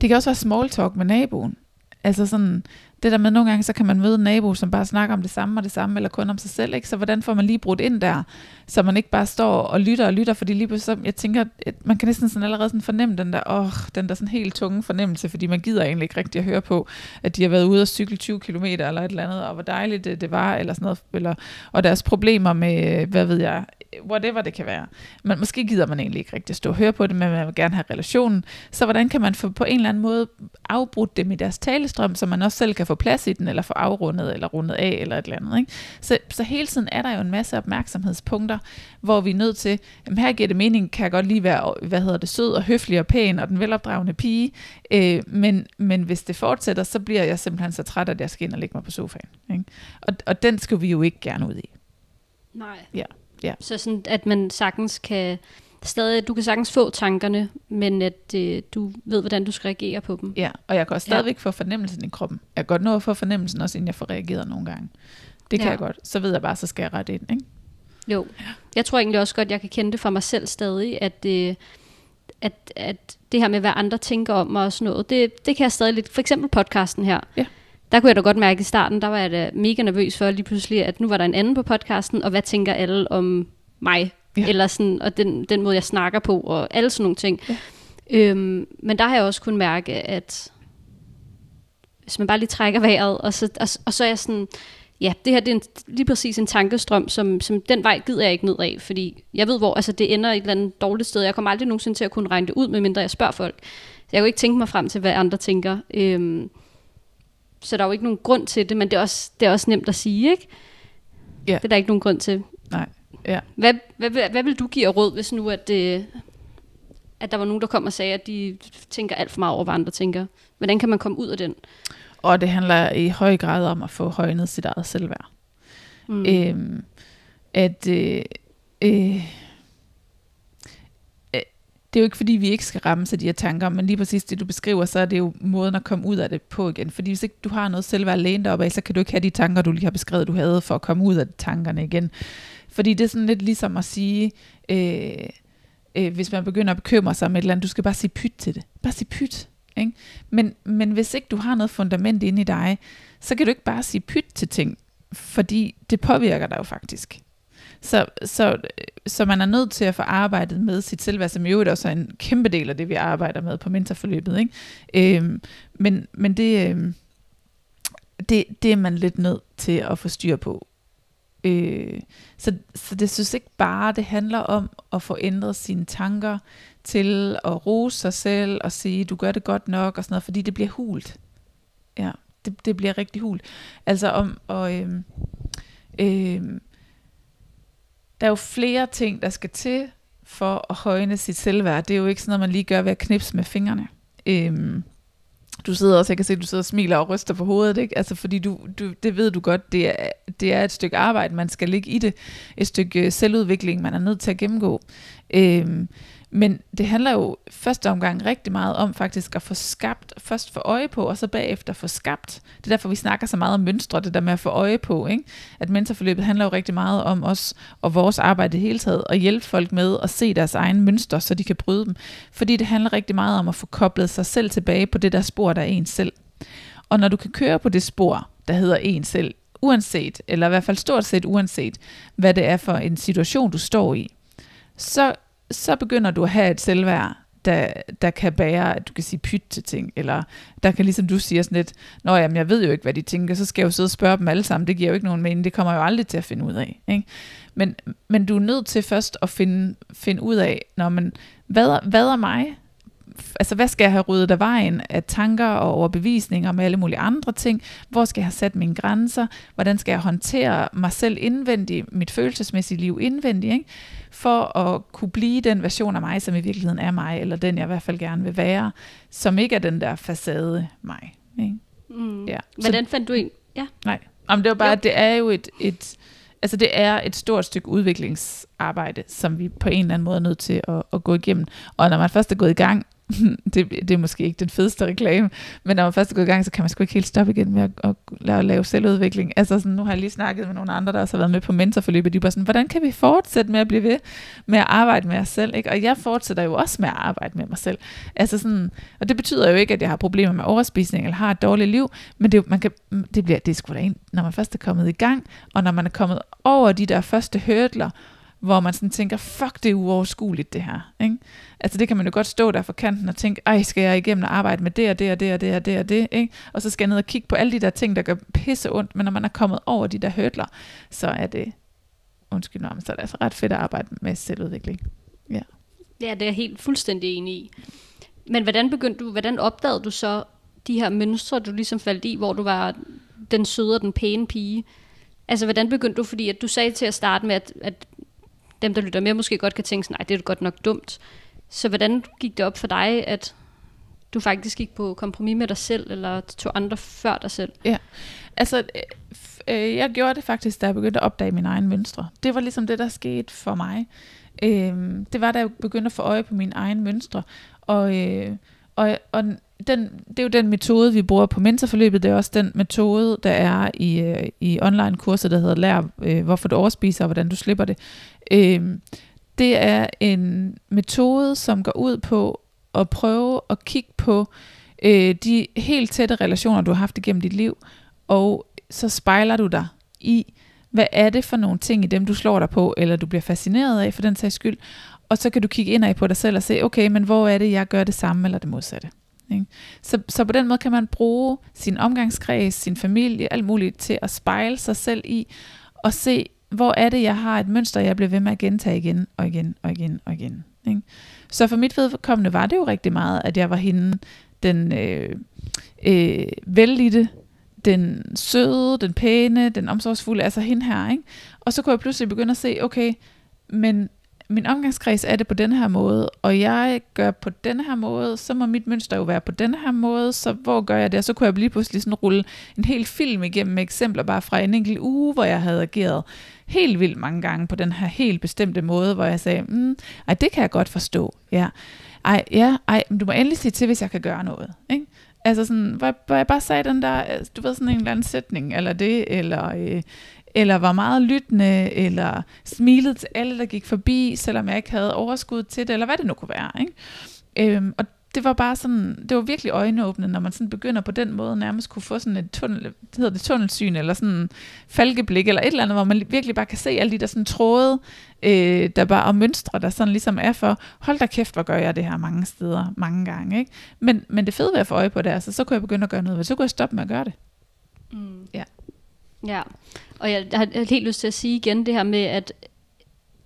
det kan også være small talk med naboen. Altså sådan, det der med, nogle gange, så kan man møde en nabo, som bare snakker om det samme og det samme, eller kun om sig selv, ikke? Så hvordan får man lige brudt ind der, så man ikke bare står og lytter og lytter, fordi lige pludselig, jeg tænker, at man kan næsten sådan allerede sådan fornemme den der, åh, den der sådan helt tunge fornemmelse, fordi man gider egentlig ikke rigtig at høre på, at de har været ude og cykle 20 km eller et eller andet, og hvor dejligt det, det var, eller sådan noget, eller, og deres problemer med, hvad ved jeg, whatever det kan være. Men måske gider man egentlig ikke rigtig stå og høre på det, men man vil gerne have relationen. Så hvordan kan man få på en eller anden måde afbrudt dem i deres talestrøm, så man også selv kan få plads i den, eller få afrundet, eller rundet af, eller et eller andet. Ikke? Så, så hele tiden er der jo en masse opmærksomhedspunkter, hvor vi er nødt til, jamen her giver det mening, kan jeg godt lige være, hvad hedder det, sød og høflig og pæn, og den velopdragende pige, øh, men, men hvis det fortsætter, så bliver jeg simpelthen så træt, at jeg skal ind og lægge mig på sofaen. Ikke? Og, og den skal vi jo ikke gerne ud i. Nej. Ja. Ja. Så sådan, at man sagtens kan stadig, du kan sagtens få tankerne, men at øh, du ved, hvordan du skal reagere på dem. Ja, og jeg kan også stadigvæk ja. få fornemmelsen i kroppen. Jeg kan godt nå at få fornemmelsen også, inden jeg får reageret nogle gange. Det kan ja. jeg godt. Så ved jeg bare, så skal jeg rette ind, ikke? Jo. Jeg tror egentlig også godt, jeg kan kende det for mig selv stadig, at, øh, at, at det her med, hvad andre tænker om mig og sådan noget, det, det kan jeg stadig lidt. For eksempel podcasten her. Ja. Der kunne jeg da godt mærke i starten, der var jeg da mega nervøs for lige pludselig, at nu var der en anden på podcasten, og hvad tænker alle om mig? Ja. Eller sådan, og den, den måde, jeg snakker på, og alle sådan nogle ting. Ja. Øhm, men der har jeg også kunnet mærke, at hvis man bare lige trækker vejret, og så, og, og så er jeg sådan, ja, det her det er en, lige præcis en tankestrøm, som, som den vej gider jeg ikke ned af, fordi jeg ved, hvor altså, det ender et eller andet dårligt sted. Jeg kommer aldrig nogensinde til at kunne regne det ud, medmindre jeg spørger folk. Jeg jo ikke tænke mig frem til, hvad andre tænker. Øhm, så der er jo ikke nogen grund til det, men det er også, det er også nemt at sige, ikke? Ja. Det er der ikke nogen grund til. Nej, ja. Hvad, hvad, hvad, hvad vil du give af råd, hvis nu, at, det, at der var nogen, der kom og sagde, at de tænker alt for meget over, hvad andre tænker? Hvordan kan man komme ud af den? Og det handler i høj grad om at få højnet sit eget selvværd. Mm. Øhm, at øh, øh, øh, det er jo ikke fordi, vi ikke skal ramme sig de her tanker, men lige præcis det, du beskriver, så er det jo måden at komme ud af det på igen. Fordi hvis ikke du har noget selvværd lænet op af, så kan du ikke have de tanker, du lige har beskrevet, du havde, for at komme ud af tankerne igen. Fordi det er sådan lidt ligesom at sige, øh, øh, hvis man begynder at bekymre sig om et eller andet, du skal bare sige pyt til det. Bare sige pyt. Ikke? Men, men hvis ikke du har noget fundament inde i dig, så kan du ikke bare sige pyt til ting, fordi det påvirker dig jo faktisk. Så, så, så man er nødt til at få arbejdet med sit selvværd, som jo også er en kæmpe del af det, vi arbejder med på mentorforløbet. Ikke? Øhm, men men det, øhm, det, det er man lidt nødt til at få styr på. Øh, så, så det synes ikke bare, det handler om at få ændret sine tanker til at rose sig selv og sige, du gør det godt nok og sådan noget, fordi det bliver hult. Ja, det, det bliver rigtig hult. Altså om, og øh, øh, der er jo flere ting, der skal til for at højne sit selvværd. Det er jo ikke sådan noget, man lige gør ved at knipse med fingrene. Øhm, du sidder også, jeg kan se, at du sidder og smiler og ryster på hovedet, ikke? Altså, fordi du, du, det ved du godt, det er, det er et stykke arbejde, man skal ligge i det. Et stykke øh, selvudvikling, man er nødt til at gennemgå. Øhm, men det handler jo første omgang rigtig meget om faktisk at få skabt, først få øje på, og så bagefter få skabt. Det er derfor, vi snakker så meget om mønstre, det der med at få øje på. Ikke? At mentorforløbet handler jo rigtig meget om os og vores arbejde i hele taget, og hjælpe folk med at se deres egne mønstre, så de kan bryde dem. Fordi det handler rigtig meget om at få koblet sig selv tilbage på det der spor, der er en selv. Og når du kan køre på det spor, der hedder en selv, uanset, eller i hvert fald stort set uanset, hvad det er for en situation, du står i, så så begynder du at have et selvværd, der, der kan bære, at du kan sige pyt til ting, eller der kan ligesom du siger sådan lidt, nå jamen, jeg ved jo ikke, hvad de tænker, så skal jeg jo sidde og spørge dem alle sammen, det giver jo ikke nogen mening, det kommer jeg jo aldrig til at finde ud af. Ikke? Men, men du er nødt til først at finde, finde ud af, når man, hvad, hvad er mig? Altså, hvad skal jeg have ryddet af vejen af tanker og overbevisninger med alle mulige andre ting? Hvor skal jeg have sat mine grænser? Hvordan skal jeg håndtere mig selv indvendigt, mit følelsesmæssige liv indvendigt? Ikke? For at kunne blive den version af mig, som i virkeligheden er mig, eller den jeg i hvert fald gerne vil være, som ikke er den der facade mig. Ikke? Mm. Ja. Hvordan fandt du en? Ja. Nej, Jamen, det var bare, Jo. det er jo et, et, altså det er et stort stykke udviklingsarbejde, som vi på en eller anden måde er nødt til at, at gå igennem. Og når man først er gået i gang, det, det er måske ikke den fedeste reklame, men når man først er gået i gang, så kan man sgu ikke helt stoppe igen med at, at lave, lave selvudvikling. Altså sådan, nu har jeg lige snakket med nogle andre, der også har været med på mentorforløbet, de er bare sådan, hvordan kan vi fortsætte med at blive ved med at arbejde med os selv? Ikke? Og jeg fortsætter jo også med at arbejde med mig selv. Altså sådan, og det betyder jo ikke, at jeg har problemer med overspisning eller har et dårligt liv, men det, man kan, det, bliver, det er sgu da en, når man først er kommet i gang, og når man er kommet over de der første hurdler, hvor man sådan tænker, fuck, det er uoverskueligt det her. Ikke? Altså det kan man jo godt stå der for kanten og tænke, ej, skal jeg igennem og arbejde med det og det og det og det og det og det, ikke? Og så skal jeg ned og kigge på alle de der ting, der gør pisse ondt, men når man er kommet over de der hurdler, så er det, undskyld mig, så er det altså ret fedt at arbejde med selvudvikling. Ja, det er jeg helt fuldstændig enig i. Men hvordan begyndte du, hvordan opdagede du så de her mønstre, du ligesom faldt i, hvor du var den søde og den pæne pige? Altså, hvordan begyndte du, fordi at du sagde til at starte med, at, at dem, der lytter med, måske godt kan tænke sådan, nej, det er godt nok dumt. Så hvordan gik det op for dig, at du faktisk gik på kompromis med dig selv, eller tog andre før dig selv? Ja, Altså, øh, øh, jeg gjorde det faktisk, da jeg begyndte at opdage mine egne mønstre. Det var ligesom det, der skete for mig. Øh, det var, da jeg begyndte at få øje på mine egne mønstre. Og, øh, og, og den, det er jo den metode, vi bruger på mentorforløbet. Det er også den metode, der er i, øh, i online-kurser, der hedder Lær, øh, hvorfor du overspiser og hvordan du slipper det. Øh, det er en metode, som går ud på at prøve at kigge på øh, de helt tætte relationer, du har haft igennem dit liv, og så spejler du dig i, hvad er det for nogle ting i dem, du slår dig på, eller du bliver fascineret af for den sags skyld, og så kan du kigge ind på dig selv og se, okay, men hvor er det, jeg gør det samme eller det modsatte. Ikke? Så, så på den måde kan man bruge sin omgangskreds, sin familie, alt muligt til at spejle sig selv i, og se, hvor er det, jeg har et mønster, jeg bliver ved med at gentage igen og igen og igen og igen. Ikke? Så for mit vedkommende var det jo rigtig meget, at jeg var hende, den øh, øh, vellidte, den søde, den pæne, den omsorgsfulde, altså hende her. Ikke? Og så kunne jeg pludselig begynde at se, okay, men min omgangskreds er det på den her måde, og jeg gør på den her måde, så må mit mønster jo være på den her måde, så hvor gør jeg det? Og så kunne jeg lige pludselig sådan rulle en hel film igennem med eksempler bare fra en enkelt uge, hvor jeg havde ageret helt vildt mange gange på den her helt bestemte måde, hvor jeg sagde, mm, ej, det kan jeg godt forstå, ja. Ej, ja, ej, du må endelig sige til, hvis jeg kan gøre noget, ikke? Altså sådan, hvor jeg, hvor jeg bare sagde den der, øh, du ved, sådan en eller anden sætning, eller det, eller, øh, eller var meget lyttende, eller smilede til alle, der gik forbi, selvom jeg ikke havde overskud til det, eller hvad det nu kunne være. Ikke? Øhm, og det var bare sådan, det var virkelig øjenåbende, når man sådan begynder på den måde nærmest kunne få sådan et tunnel, det hedder det tunnelsyn, eller sådan falkeblik, eller et eller andet, hvor man virkelig bare kan se alle de der sådan tråde, øh, der bare, og mønstre, der sådan ligesom er for, hold da kæft, hvor gør jeg det her mange steder, mange gange, ikke? Men, men det fede ved at få øje på det, altså, så kunne jeg begynde at gøre noget, så kunne jeg stoppe med at gøre det. Mm. Ja. Ja, og jeg har helt lyst til at sige igen det her med, at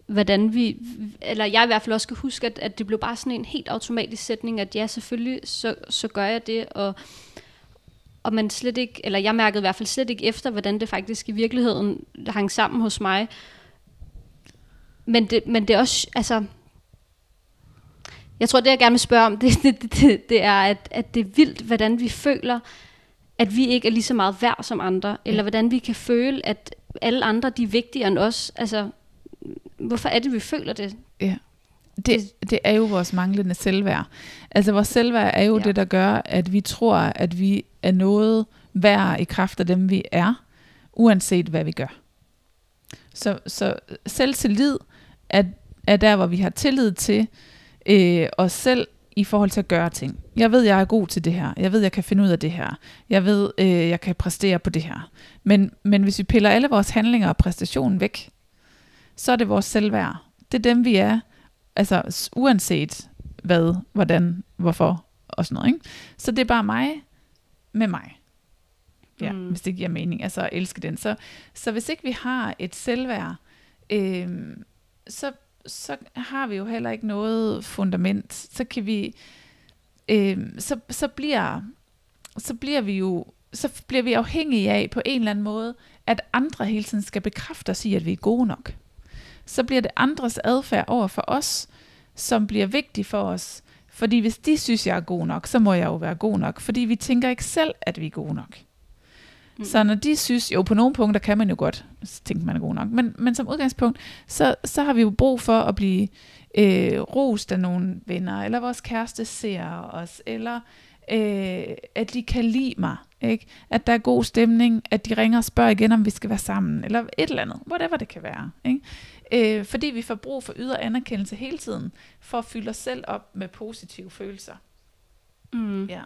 hvordan vi, eller jeg i hvert fald også skal huske, at, at det blev bare sådan en helt automatisk sætning, at ja, selvfølgelig, så, så gør jeg det, og, og man slet ikke, eller jeg mærkede i hvert fald slet ikke efter, hvordan det faktisk i virkeligheden hang sammen hos mig. Men det, men det er også, altså, jeg tror, det jeg gerne vil spørge om, det, det, det, det er, at, at det er vildt, hvordan vi føler, at vi ikke er lige så meget værd som andre, eller hvordan vi kan føle, at alle andre de er vigtigere end os. Altså, hvorfor er det, vi føler det? Ja. Det, det er jo vores manglende selvværd. Altså vores selvværd er jo ja. det, der gør, at vi tror, at vi er noget værd i kraft af dem, vi er, uanset hvad vi gør. Så, så selvtillid er, er der, hvor vi har tillid til øh, os selv, i forhold til at gøre ting. Jeg ved, jeg er god til det her. Jeg ved, jeg kan finde ud af det her. Jeg ved, øh, jeg kan præstere på det her. Men, men hvis vi piller alle vores handlinger og præstationen væk, så er det vores selvværd. Det er dem, vi er. Altså uanset hvad, hvordan, hvorfor og sådan noget. Ikke? Så det er bare mig med mig. Ja, mm. hvis det giver mening. Altså at elske den. Så, så hvis ikke vi har et selvværd, øh, så så har vi jo heller ikke noget fundament. Så kan vi, øh, så, så bliver, så bliver vi jo, så bliver vi afhængige af på en eller anden måde, at andre hele tiden skal bekræfte os i, at vi er gode nok. Så bliver det andres adfærd over for os, som bliver vigtig for os. Fordi hvis de synes, jeg er god nok, så må jeg jo være god nok. Fordi vi tænker ikke selv, at vi er gode nok. Mm. Så når de synes, jo på nogle punkter kan man jo godt tænke, man er god nok, men, men som udgangspunkt, så, så har vi jo brug for at blive øh, rost af nogle venner, eller vores kæreste ser os, eller øh, at de kan lide mig, ikke? at der er god stemning, at de ringer og spørger igen, om vi skal være sammen, eller et eller andet, whatever det kan være. Ikke? Øh, fordi vi får brug for ydre anerkendelse hele tiden, for at fylde os selv op med positive følelser. Mm. Ja.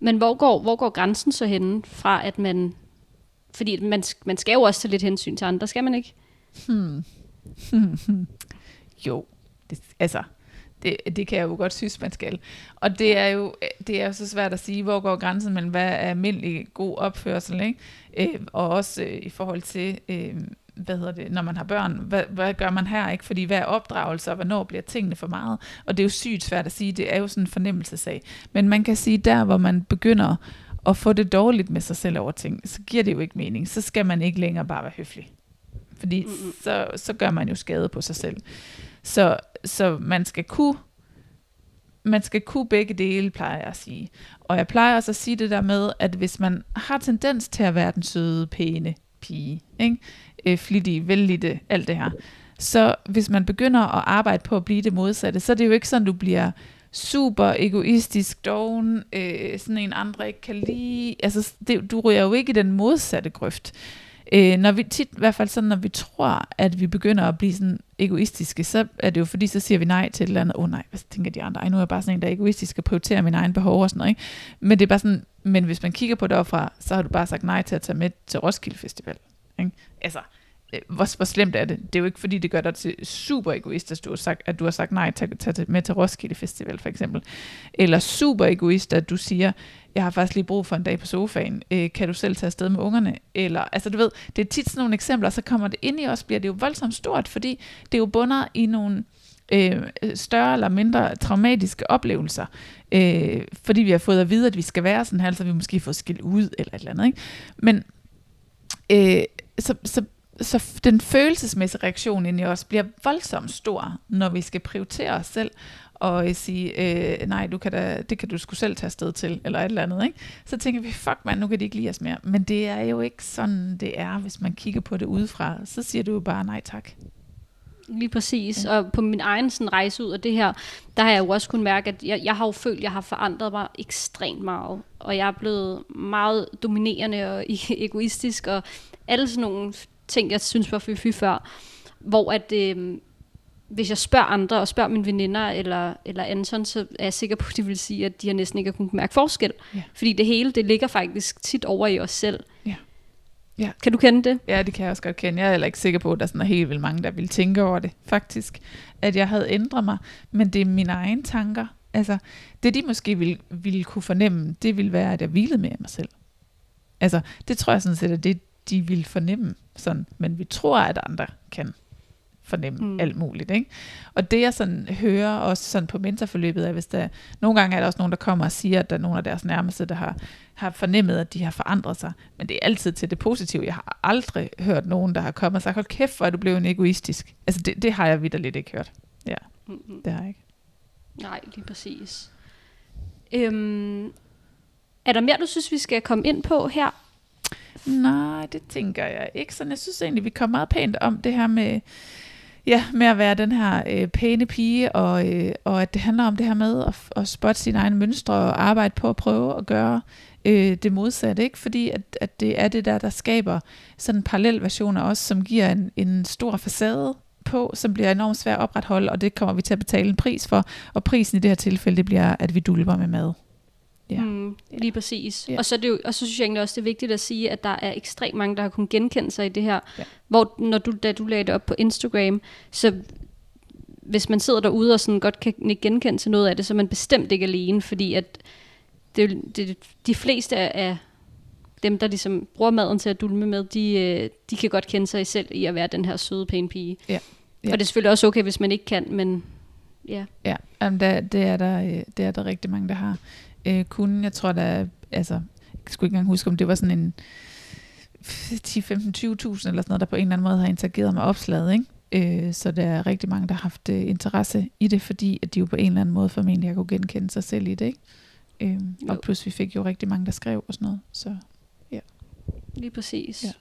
Men hvor går, hvor går grænsen så henne fra, at man fordi man, man skal jo også tage lidt hensyn til andre, skal man ikke? Hmm. jo, det, altså, det, det kan jeg jo godt synes, man skal. Og det er jo det er jo så svært at sige, hvor går grænsen mellem, hvad er almindelig god opførsel, ikke? Øh, og også øh, i forhold til, øh, hvad hedder det, når man har børn, hvad, hvad gør man her, ikke? Fordi hvad er opdragelse, og hvornår bliver tingene for meget? Og det er jo sygt svært at sige, det er jo sådan en fornemmelsesag. Men man kan sige, der hvor man begynder at få det dårligt med sig selv over ting, så giver det jo ikke mening. Så skal man ikke længere bare være høflig. Fordi mm-hmm. så, så gør man jo skade på sig selv. Så, så man skal kunne man skal kunne begge dele, plejer jeg at sige. Og jeg plejer også at sige det der med, at hvis man har tendens til at være den søde, pæne pige, ikke? Øh, flittig, vellidte, alt det her, så hvis man begynder at arbejde på at blive det modsatte, så er det jo ikke sådan, du bliver super egoistisk, doven, øh, sådan en andre ikke kan lide. Altså, det, du ryger jo ikke i den modsatte grøft. Øh, når vi tit, i hvert fald sådan, når vi tror, at vi begynder at blive sådan egoistiske, så er det jo fordi, så siger vi nej til et eller andet. Åh oh, nej, hvad tænker de andre? Ej, nu er jeg bare sådan en, der er egoistisk og prioriterer mine egne behov og sådan noget. Ikke? Men det er bare sådan, men hvis man kigger på det opfra, så har du bare sagt nej til at tage med til Roskilde Festival. Ikke? Altså, Øh, hvor, hvor slemt er det? Det er jo ikke fordi, det gør dig til super egoist, at du har sagt, at du har sagt nej til at tage med til Roskilde Festival, for eksempel. Eller super egoist, at du siger, jeg har faktisk lige brug for en dag på sofaen, øh, kan du selv tage afsted med ungerne? Eller, altså du ved, det er tit sådan nogle eksempler, så kommer det ind i os, bliver det jo voldsomt stort, fordi det jo bunder i nogle øh, større eller mindre traumatiske oplevelser, øh, fordi vi har fået at vide, at vi skal være sådan her, så vi måske får skilt ud eller et eller andet. Ikke? Men øh, så, så, så den følelsesmæssige reaktion ind i os bliver voldsomt stor, når vi skal prioritere os selv og sige, øh, nej, du kan da, det kan du skulle selv tage sted til, eller et eller andet. Ikke? Så tænker vi, fuck man, nu kan de ikke lide os mere. Men det er jo ikke sådan, det er, hvis man kigger på det udefra. Så siger du jo bare nej tak. Lige præcis. Ja. Og på min egen sådan, rejse ud af det her, der har jeg jo også kunnet mærke, at jeg, jeg har jo følt, at jeg har forandret mig ekstremt meget. Og jeg er blevet meget dominerende og egoistisk, og alle sådan nogle ting, jeg synes var fy før. Hvor at, øh, hvis jeg spørger andre, og spørger mine veninder eller, eller Anton, så er jeg sikker på, at de vil sige, at de har næsten ikke kunnet mærke forskel. Ja. Fordi det hele, det ligger faktisk tit over i os selv. Ja. Ja. Kan du kende det? Ja, det kan jeg også godt kende. Jeg er heller ikke sikker på, at der sådan er helt vildt mange, der vil tænke over det, faktisk. At jeg havde ændret mig. Men det er mine egne tanker. Altså, det de måske ville, ville kunne fornemme, det ville være, at jeg hvilede med mig selv. Altså, det tror jeg sådan set, at det de vil fornemme. Sådan. Men vi tror, at andre kan fornemme mm. alt muligt. Ikke? Og det jeg sådan hører også sådan på mentorforløbet er, hvis der, nogle gange er der også nogen, der kommer og siger, at der er nogle af deres nærmeste, der har, har fornemmet, at de har forandret sig. Men det er altid til det positive. Jeg har aldrig hørt nogen, der har kommet og sagt, hold kæft, hvor er du blevet egoistisk. Altså det, det har jeg vidderligt ikke hørt. Ja, mm-hmm. det har jeg ikke. Nej, lige præcis. Øhm, er der mere, du synes, vi skal komme ind på her? Nej, det tænker jeg ikke. Så jeg synes egentlig, vi kommer meget pænt om det her med, Ja, med at være den her øh, pæne pige, og, øh, og at det handler om det her med at, at spotte sine egne mønstre og arbejde på at prøve at gøre øh, det modsatte, ikke? Fordi at, at det er det der, der skaber sådan en parallel version af os, som giver en, en stor facade på, som bliver enormt svært at opretholde, og det kommer vi til at betale en pris for, og prisen i det her tilfælde, det bliver, at vi dulper med mad. Ja. Mm, lige præcis. Ja. Og, så det jo, og så synes jeg egentlig også, det er vigtigt at sige, at der er ekstremt mange, der har kunnet genkende sig i det her. Ja. Hvor når du, da du lagde det op på Instagram, så hvis man sidder derude og sådan godt kan genkende til noget af det, så er man bestemt ikke alene, fordi at det, det, de fleste af dem, der ligesom bruger maden til at dulme med, de, øh, de kan godt kende sig selv i at være den her søde, pæne pige. Ja. Ja. Og det er selvfølgelig også okay, hvis man ikke kan, men ja. Ja, Jamen, det, det, er der, øh, det er der rigtig mange, der har øh, kunne. Jeg tror, der altså, jeg skulle ikke engang huske, om det var sådan en 10, 15, 20.000 eller sådan noget, der på en eller anden måde har interageret med opslaget, ikke? Øh, så der er rigtig mange, der har haft øh, interesse i det, fordi at de jo på en eller anden måde formentlig har kunne genkende sig selv i det, ikke? Øh, og plus vi fik jo rigtig mange, der skrev og sådan noget, så ja. Lige præcis. Ja.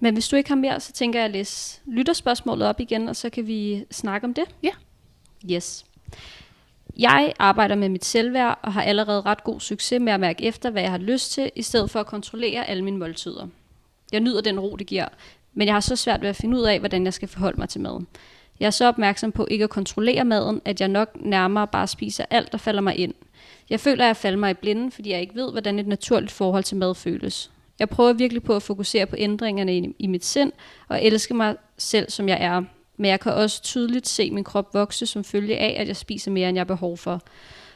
Men hvis du ikke har mere, så tænker jeg at læse lytterspørgsmålet op igen, og så kan vi snakke om det. Ja. Yes. Jeg arbejder med mit selvværd og har allerede ret god succes med at mærke efter, hvad jeg har lyst til, i stedet for at kontrollere alle mine måltider. Jeg nyder den ro, det giver, men jeg har så svært ved at finde ud af, hvordan jeg skal forholde mig til maden. Jeg er så opmærksom på ikke at kontrollere maden, at jeg nok nærmere bare spiser alt, der falder mig ind. Jeg føler, at jeg falder mig i blinden, fordi jeg ikke ved, hvordan et naturligt forhold til mad føles. Jeg prøver virkelig på at fokusere på ændringerne i, i mit sind og elske mig selv, som jeg er, men jeg kan også tydeligt se min krop vokse som følge af, at jeg spiser mere, end jeg har behov for.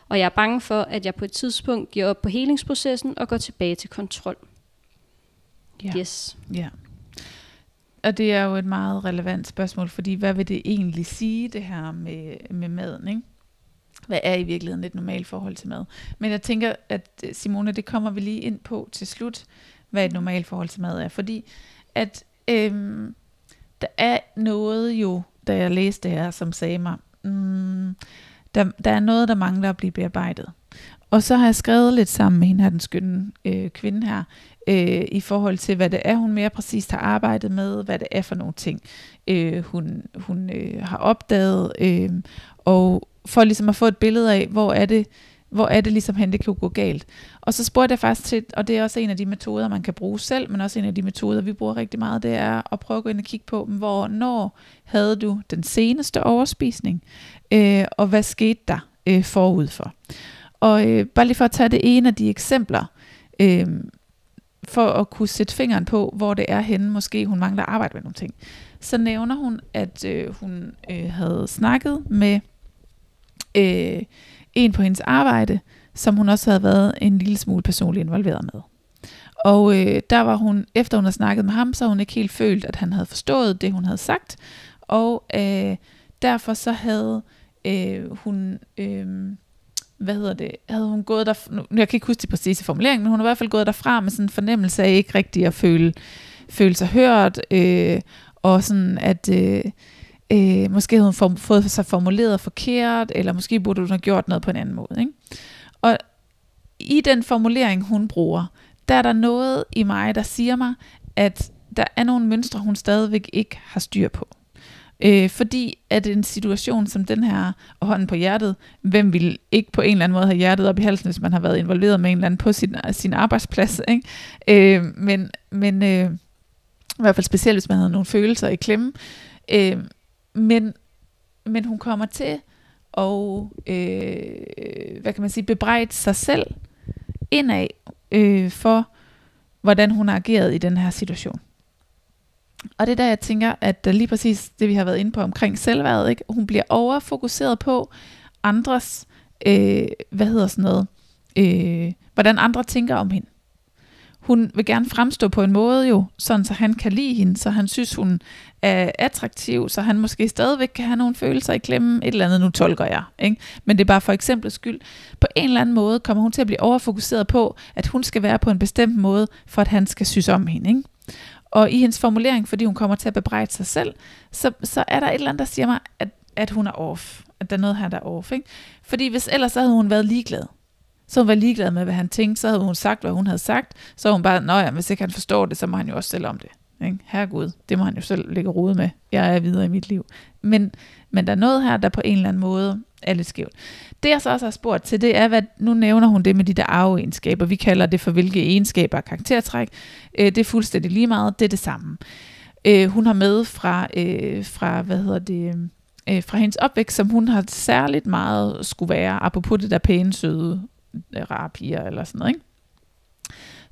Og jeg er bange for, at jeg på et tidspunkt giver op på helingsprocessen og går tilbage til kontrol. Ja. Yes. Ja. Og det er jo et meget relevant spørgsmål, fordi hvad vil det egentlig sige, det her med, med maden, ikke? Hvad er i virkeligheden et normalt forhold til mad? Men jeg tænker, at Simone, det kommer vi lige ind på til slut, hvad et normalt forhold til mad er. Fordi at øhm, der er noget jo, da jeg læste det her, som sagde mig, mm, der, der er noget, der mangler at blive bearbejdet. Og så har jeg skrevet lidt sammen med hende her, den skønne øh, kvinde her, øh, i forhold til, hvad det er, hun mere præcist har arbejdet med, hvad det er for nogle ting, øh, hun, hun øh, har opdaget, øh, og for ligesom at få et billede af, hvor er det, hvor er det ligesom hen, det kan gå galt. Og så spurgte jeg faktisk til, og det er også en af de metoder, man kan bruge selv, men også en af de metoder, vi bruger rigtig meget, det er at prøve at gå ind og kigge på, hvor når havde du den seneste overspisning, øh, og hvad skete der øh, forud for. Og øh, bare lige for at tage det ene af de eksempler, øh, for at kunne sætte fingeren på, hvor det er henne, måske hun mangler arbejde med nogle ting. Så nævner hun, at øh, hun øh, havde snakket med øh, en på hendes arbejde, som hun også havde været en lille smule personligt involveret med. Og øh, der var hun, efter hun havde snakket med ham, så hun ikke helt følt, at han havde forstået det, hun havde sagt. Og øh, derfor så havde øh, hun, øh, hvad hedder det, havde hun gået der, nu, jeg kan ikke huske de præcise formulering, men hun har i hvert fald gået derfra med sådan en fornemmelse af ikke rigtig at føle, føle sig hørt, øh, og sådan at... Øh, Øh, måske havde hun fået sig formuleret forkert, eller måske burde hun have gjort noget på en anden måde. Ikke? Og i den formulering, hun bruger, der er der noget i mig, der siger mig, at der er nogle mønstre, hun stadigvæk ikke har styr på. Øh, fordi at en situation som den her, og hånden på hjertet, hvem vil ikke på en eller anden måde have hjertet op i halsen, hvis man har været involveret med en eller anden på sin, sin arbejdsplads. Ikke? Øh, men men øh, i hvert fald specielt, hvis man havde nogle følelser i klemme. Øh, men, men hun kommer til at, øh, hvad kan man sige, bebrejde sig selv indad øh, for, hvordan hun har ageret i den her situation. Og det er der, jeg tænker, at øh, lige præcis det, vi har været inde på omkring selvværdet, ikke? hun bliver overfokuseret på andres, øh, hvad hedder sådan noget, øh, hvordan andre tænker om hende hun vil gerne fremstå på en måde jo, sådan så han kan lide hende, så han synes, hun er attraktiv, så han måske stadigvæk kan have nogle følelser i klemme, et eller andet, nu tolker jeg, ikke? men det er bare for eksempel skyld. På en eller anden måde kommer hun til at blive overfokuseret på, at hun skal være på en bestemt måde, for at han skal synes om hende. Ikke? Og i hendes formulering, fordi hun kommer til at bebrejde sig selv, så, så er der et eller andet, der siger mig, at, at hun er off. At der er noget her, der er off. Ikke? Fordi hvis ellers så havde hun været ligeglad. Så hun var ligeglad med, hvad han tænkte. Så havde hun sagt, hvad hun havde sagt. Så hun bare, nå ja, hvis ikke han forstår det, så må han jo også selv om det. Ikke? Herregud, det må han jo selv ligge rode med. Jeg er videre i mit liv. Men, men der er noget her, der på en eller anden måde er lidt skævt. Det jeg så også har spurgt til, det er, hvad, nu nævner hun det med de der arveegenskaber. Vi kalder det for hvilke egenskaber og karaktertræk. Øh, det er fuldstændig lige meget. Det er det samme. Øh, hun har med fra, øh, fra hvad hedder det, øh, fra hendes opvækst, som hun har særligt meget skulle være, apropos det der pæne, søde øh, rare piger eller sådan noget. Ikke?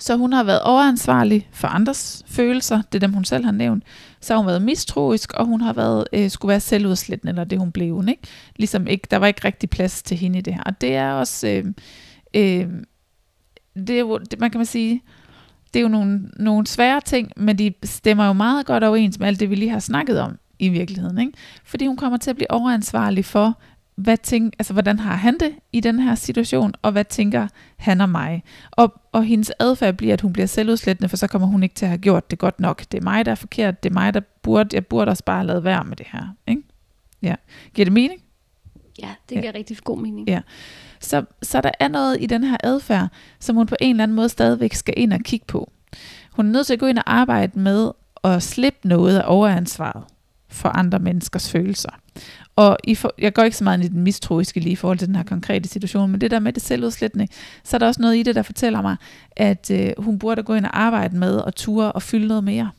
Så hun har været overansvarlig for andres følelser, det er dem hun selv har nævnt. Så har hun været mistroisk, og hun har været, øh, skulle være selvudslættende, eller det hun blev. Ikke? Ligesom ikke, der var ikke rigtig plads til hende i det her. Og det er også, øh, øh, det er jo, det, man kan man sige, det er jo nogle, nogle svære ting, men de stemmer jo meget godt overens med alt det, vi lige har snakket om i virkeligheden. Ikke? Fordi hun kommer til at blive overansvarlig for hvad tænk, altså, hvordan har han det i den her situation, og hvad tænker han og mig? Og, og hendes adfærd bliver, at hun bliver selvudslættende, for så kommer hun ikke til at have gjort det godt nok. Det er mig, der er forkert. Det er mig, der burde, jeg burde også bare have lavet være med det her. Ikke? Ja. Giver det mening? Ja, det giver ja. rigtig god mening. Ja. Så, så der er noget i den her adfærd, som hun på en eller anden måde stadigvæk skal ind og kigge på. Hun er nødt til at gå ind og arbejde med at slippe noget af overansvaret for andre menneskers følelser. Og i for, jeg går ikke så meget ind i den mistroiske lige i forhold til den her konkrete situation, men det der med det selvudslættende, så er der også noget i det, der fortæller mig, at øh, hun burde gå ind og arbejde med og ture og fylde noget mere.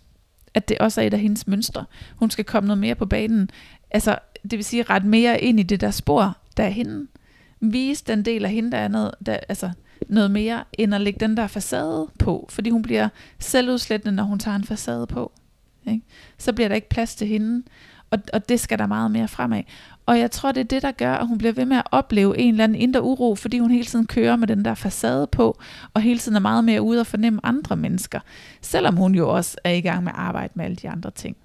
At det også er et af hendes mønstre. Hun skal komme noget mere på banen. Altså, det vil sige ret mere ind i det der spor, der er hende. Vise den del af hende, der er noget, der, altså, noget mere, end at lægge den der facade på. Fordi hun bliver selvudslættende, når hun tager en facade på. Ikke? Så bliver der ikke plads til hende. Og, og det skal der meget mere fremad. Og jeg tror, det er det, der gør, at hun bliver ved med at opleve en eller anden indre uro, fordi hun hele tiden kører med den der facade på, og hele tiden er meget mere ude og fornemme andre mennesker, selvom hun jo også er i gang med at arbejde med alle de andre ting.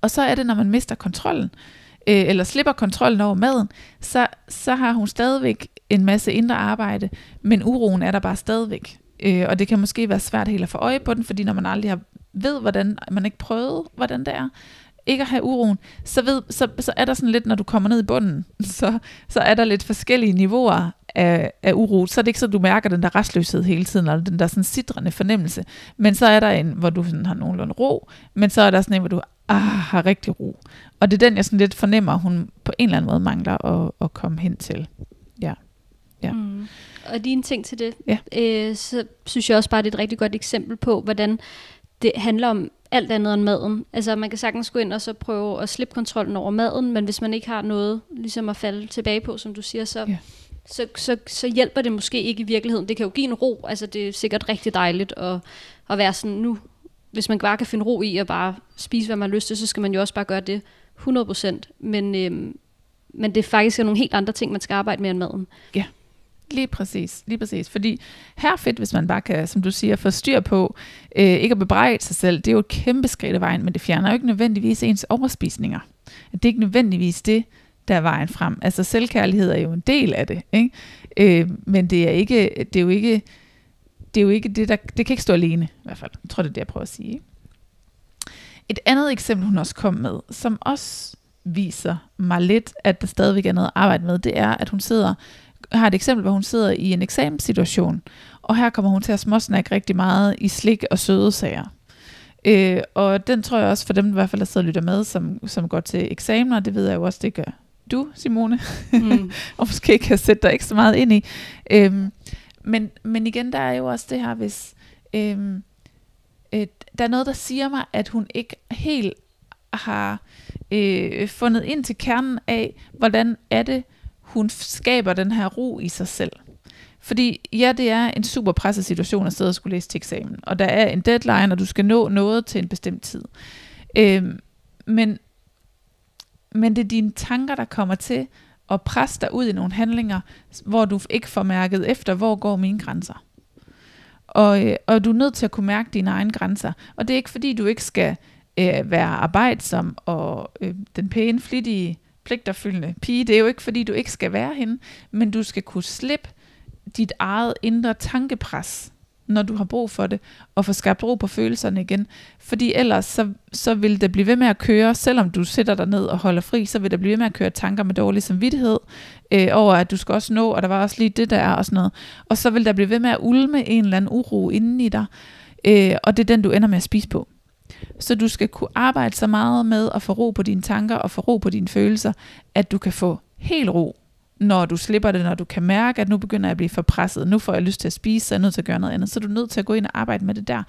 Og så er det, når man mister kontrollen, øh, eller slipper kontrollen over maden, så, så har hun stadigvæk en masse indre arbejde, men uroen er der bare stadigvæk. Øh, og det kan måske være svært helt at få øje på den, fordi når man aldrig har ved, hvordan man ikke prøvet, hvordan det er, ikke at have uroen, så, ved, så, så er der sådan lidt, når du kommer ned i bunden, så, så er der lidt forskellige niveauer af, af uro. Så er det ikke så, du mærker den der restløshed hele tiden, eller den der sådan sidrende fornemmelse. Men så er der en, hvor du sådan har nogenlunde ro, men så er der sådan en, hvor du ah, har rigtig ro. Og det er den, jeg sådan lidt fornemmer, hun på en eller anden måde mangler at, at komme hen til. Ja. Ja. Mm. Og lige en ting til det, Ja. øh, så synes jeg også bare, det er et rigtig godt eksempel på, hvordan det handler om alt andet end maden. Altså man kan sagtens gå ind og så prøve at slippe kontrollen over maden, men hvis man ikke har noget ligesom at falde tilbage på, som du siger, så, Ja. så, så, så hjælper det måske ikke i virkeligheden. Det kan jo give en ro, altså det er sikkert rigtig dejligt at, at være sådan nu, hvis man bare kan finde ro i at bare spise, hvad man har lyst til, så skal man jo også bare gøre det 100%. Men, øhm, men det er faktisk nogle helt andre ting, man skal arbejde med end maden. Lige præcis, lige præcis. Fordi her er fedt, hvis man bare kan, som du siger, få styr på, øh, ikke at bebrejde sig selv. Det er jo et kæmpe skridt af vejen, men det fjerner jo ikke nødvendigvis ens overspisninger. Det er ikke nødvendigvis det, der er vejen frem. Altså selvkærlighed er jo en del af det, ikke? Øh, men det er ikke, det er jo ikke, det er jo ikke det, der, det kan ikke stå alene, i hvert fald. Jeg tror, det er det, jeg prøver at sige. ikke? Et andet eksempel, hun også kom med, som også viser mig lidt, at der stadigvæk er noget at arbejde med, det er, at hun sidder har et eksempel, hvor hun sidder i en eksamenssituation, og her kommer hun til at småsnakke rigtig meget i slik og søde sager. Øh, og den tror jeg også for dem, i hvert fald der sidder og lytter med, som, som går til eksamener, det ved jeg jo også, det gør du, Simone, Mm. og måske kan sætte dig ikke så meget ind i. Øhm, men, men igen, der er jo også det her, hvis øhm, øh, der er noget, der siger mig, at hun ikke helt har øh, fundet ind til kernen af, hvordan er det, hun skaber den her ro i sig selv. Fordi ja, det er en super presset situation at sidde og skulle læse til eksamen, og der er en deadline, og du skal nå noget til en bestemt tid. Øhm, men, men det er dine tanker, der kommer til at presse dig ud i nogle handlinger, hvor du ikke får mærket efter, hvor går mine grænser. Og, øh, og du er nødt til at kunne mærke dine egne grænser. Og det er ikke fordi, du ikke skal øh, være arbejdsom og øh, den pæne, flittige, pligterfyldende pige. Det er jo ikke fordi, du ikke skal være hende, men du skal kunne slippe dit eget indre tankepres, når du har brug for det, og få skabt ro på følelserne igen. Fordi ellers så, så vil det blive ved med at køre, selvom du sætter dig ned og holder fri, så vil der blive ved med at køre tanker med dårlig samvittighed øh, over, at du skal også nå, og der var også lige det der og sådan noget. Og så vil der blive ved med at ulme en eller anden uro inden i dig, øh, og det er den, du ender med at spise på. Så du skal kunne arbejde så meget med at få ro på dine tanker og få ro på dine følelser, at du kan få helt ro, når du slipper det, når du kan mærke, at nu begynder jeg at blive for presset, nu får jeg lyst til at spise, så er jeg nødt til at gøre noget andet. Så er du nødt til at gå ind og arbejde med det der.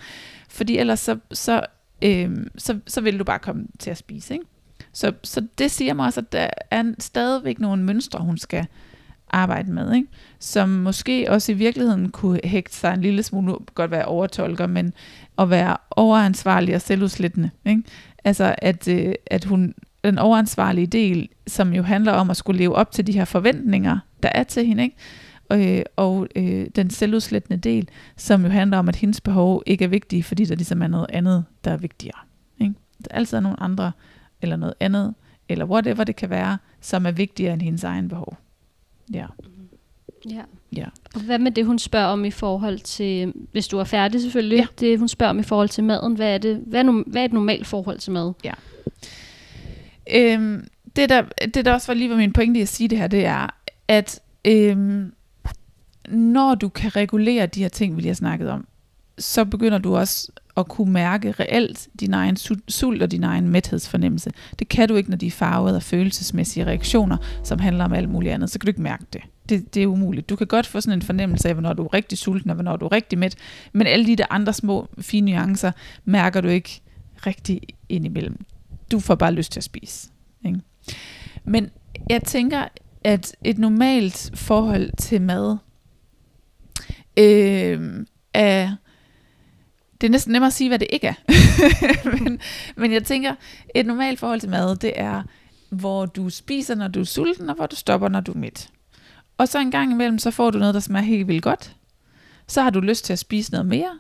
Fordi ellers så, så, øh, så, så vil du bare komme til at spise. Ikke? Så, så det siger mig også, at der er stadigvæk nogle mønstre, hun skal arbejde med, ikke? som måske også i virkeligheden kunne hægte sig en lille smule, nu godt være overtolker, men at være overansvarlig og selvudslættende. Ikke? Altså at, øh, at hun, den overansvarlige del, som jo handler om at skulle leve op til de her forventninger, der er til hende, ikke? Og, øh, og øh, den selvudslættende del, som jo handler om, at hendes behov ikke er vigtige, fordi der ligesom er noget andet, der er vigtigere. Ikke? Der er altid nogle andre, eller noget andet, eller whatever det kan være, som er vigtigere end hendes egen behov. Ja. Ja. Ja. Og hvad med det, hun spørger om i forhold til, hvis du er færdig selvfølgelig, Ja. det hun spørger om i forhold til maden, hvad er, det, hvad, er, nu- hvad er et normalt forhold til mad? Øhm, det, der, det der også var lige var min pointe i at sige det her, det er, at øhm, når du kan regulere de her ting, vi lige har snakket om, så begynder du også at kunne mærke reelt din egen sult og din egen mæthedsfornemmelse. Det kan du ikke, når de er farvet af følelsesmæssige reaktioner, som handler om alt muligt andet. Så kan du ikke mærke det. Det, det er umuligt. Du kan godt få sådan en fornemmelse af, hvornår du er rigtig sulten, og hvornår du er rigtig mæt, men alle de der andre små, fine nuancer, mærker du ikke rigtig indimellem. Du får bare lyst til at spise. Ikke? Men jeg tænker, at et normalt forhold til mad øh, er... Det er næsten nemmere at sige, hvad det ikke er. men, men jeg tænker, et normalt forhold til mad, det er, hvor du spiser, når du er sulten, og hvor du stopper, når du er midt. Og så en gang imellem, så får du noget, der smager helt vildt godt. Så har du lyst til at spise noget mere,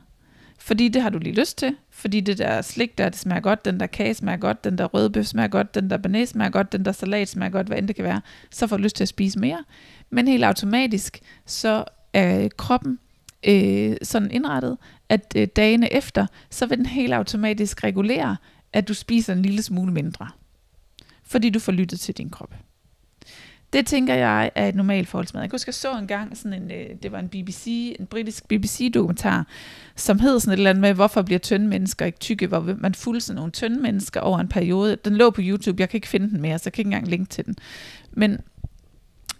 fordi det har du lige lyst til. Fordi det der slik der, det smager godt, den der kage smager godt, den der rødbøf smager godt, den der banæs smager godt, den der salat smager godt, hvad end det kan være. Så får du lyst til at spise mere. Men helt automatisk, så er kroppen øh, sådan indrettet, at øh, dagene efter, så vil den helt automatisk regulere, at du spiser en lille smule mindre. Fordi du får lyttet til din krop. Det tænker jeg er et normalt forholdsmad. Jeg kan huske, jeg så en gang sådan en, øh, det var en BBC, en britisk BBC-dokumentar, som hed sådan et eller andet med, hvorfor bliver tynde mennesker ikke tykke, hvor man fulgte sådan nogle tynde mennesker over en periode. Den lå på YouTube, jeg kan ikke finde den mere, så jeg kan ikke engang linke til den. Men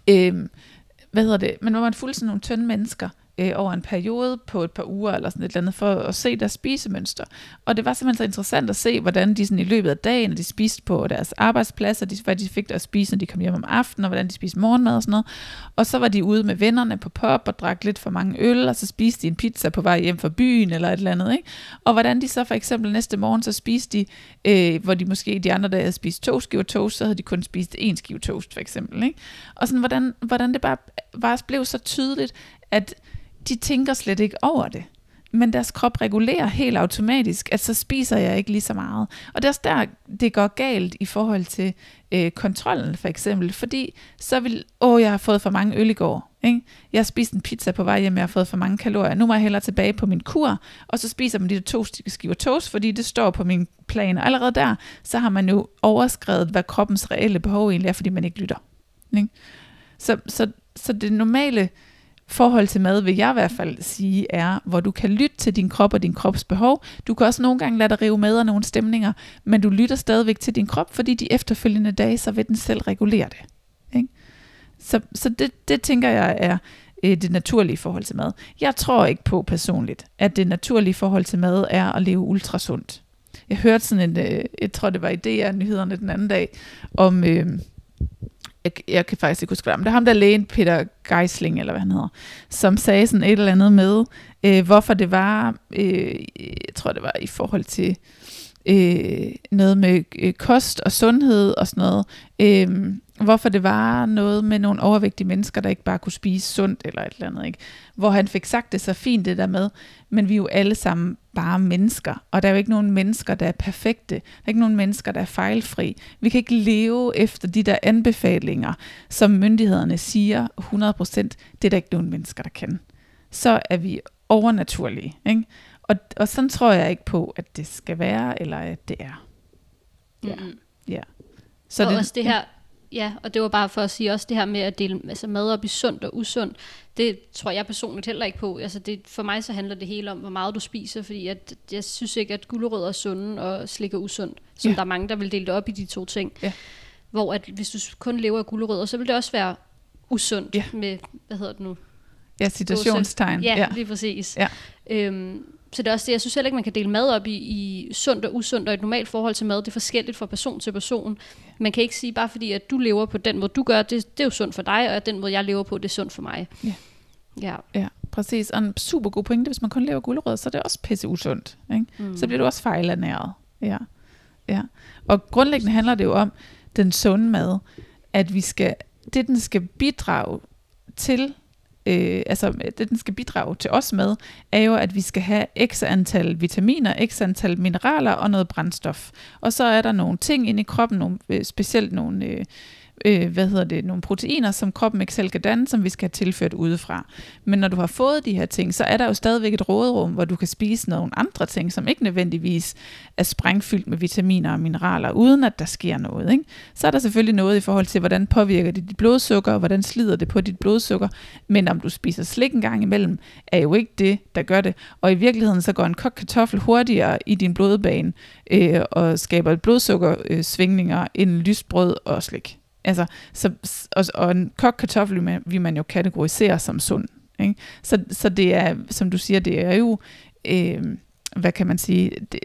øh, hvad hedder det, men hvor man fulgte sådan nogle tynde mennesker, øh, over en periode på et par uger eller sådan et eller andet, for at se deres spisemønster. Og det var simpelthen så interessant at se, hvordan de sådan i løbet af dagen, de spiste på deres arbejdspladser, de, hvad de fik der at spise, når de kom hjem om aftenen, og hvordan de spiste morgenmad og sådan noget. Og så var de ude med vennerne på pop og drak lidt for mange øl, og så spiste de en pizza på vej hjem fra byen eller et eller andet. Ikke? Og hvordan de så for eksempel næste morgen, så spiste de, øh, hvor de måske de andre dage havde spist to skiver toast, så havde de kun spist en skive toast for eksempel. Ikke? Og sådan, hvordan, hvordan det bare, bare blev så tydeligt, at de tænker slet ikke over det. Men deres krop regulerer helt automatisk, at så spiser jeg ikke lige så meget. Og det er også der, det går galt i forhold til øh, kontrollen for eksempel. Fordi så vil, åh, jeg har fået for mange øl i går. Ikke? Jeg har spist en pizza på vej hjem, jeg har fået for mange kalorier. Nu må jeg hellere tilbage på min kur, og så spiser man de der to skiver toast, fordi det står på min plan. Og allerede der, så har man jo overskrevet, hvad kroppens reelle behov egentlig er, fordi man ikke lytter. Ikke? Så, så, så det normale forhold til mad, vil jeg i hvert fald sige, er, hvor du kan lytte til din krop og din krops behov. Du kan også nogle gange lade dig rive med af nogle stemninger, men du lytter stadigvæk til din krop, fordi de efterfølgende dage, så vil den selv regulere det. Ikke? Så, så det, det tænker jeg er øh, det naturlige forhold til mad. Jeg tror ikke på personligt, at det naturlige forhold til mad er at leve ultrasundt. Jeg hørte sådan en, øh, jeg tror det var i DR-nyhederne den anden dag, om... Øh, jeg, jeg kan faktisk ikke huske det, men det er ham der lægen, Peter Geisling, eller hvad han hedder, som sagde sådan et eller andet med, øh, hvorfor det var, øh, jeg tror det var i forhold til øh, noget med øh, kost og sundhed og sådan noget, øh, hvorfor det var noget med nogle overvægtige mennesker, der ikke bare kunne spise sundt eller et eller andet. Ikke? Hvor han fik sagt det så fint det der med, men vi er jo alle sammen bare mennesker, og der er jo ikke nogen mennesker, der er perfekte. Der er ikke nogen mennesker, der er fejlfri. Vi kan ikke leve efter de der anbefalinger, som myndighederne siger 100%, det er der ikke nogen mennesker, der kan. Så er vi overnaturlige. Ikke? Og, og sådan tror jeg ikke på, at det skal være, eller at det er. Ja. Mm. ja. Så og det, også det her, ja, og det var bare for at sige også det her med at dele altså mad op i sundt og usundt. Det tror jeg personligt heller ikke på. Altså det, for mig så handler det hele om, hvor meget du spiser, fordi at, jeg synes ikke, at gulerødder er sunde og slik er usundt. Som ja. der er mange, der vil dele det op i de to ting. Ja. Hvor at hvis du kun lever af gulerødder, så vil det også være usundt ja. med, hvad hedder det nu? Ja, situationstegn. Ja, ja, lige præcis. Ja. Øhm, så det er også det, jeg synes heller ikke, man kan dele mad op i, i sundt og usundt, og et normalt forhold til mad, det er forskelligt fra person til person. Man kan ikke sige, bare fordi at du lever på den måde, du gør, det, det er jo sundt for dig, og den måde, jeg lever på, det er sundt for mig. Ja. Ja. ja, præcis. Og en super god pointe, hvis man kun lever gulerødder, så er det også pisse usundt. Ikke? Mm. Så bliver du også fejlernæret. Ja. ja. Og grundlæggende handler det jo om den sunde mad, at vi skal, det den skal bidrage til, øh, altså det den skal bidrage til os med, er jo, at vi skal have x antal vitaminer, x antal mineraler og noget brændstof. Og så er der nogle ting inde i kroppen, nogle, øh, specielt nogle... Øh, øh, hvad hedder det, nogle proteiner, som kroppen ikke selv kan danne, som vi skal have tilført udefra. Men når du har fået de her ting, så er der jo stadigvæk et råderum, hvor du kan spise nogle andre ting, som ikke nødvendigvis er sprængfyldt med vitaminer og mineraler, uden at der sker noget. Ikke? Så er der selvfølgelig noget i forhold til, hvordan påvirker det dit blodsukker, og hvordan slider det på dit blodsukker. Men om du spiser slik en gang imellem, er jo ikke det, der gør det. Og i virkeligheden så går en kogt kartoffel hurtigere i din blodbane øh, og skaber blodsukkersvingninger øh, end lysbrød og slik. Altså, så, og, og en kogt kartoffel vil man jo kategorisere som sund. Ikke? Så, så det er, som du siger, det er jo, øh, hvad kan man sige, det,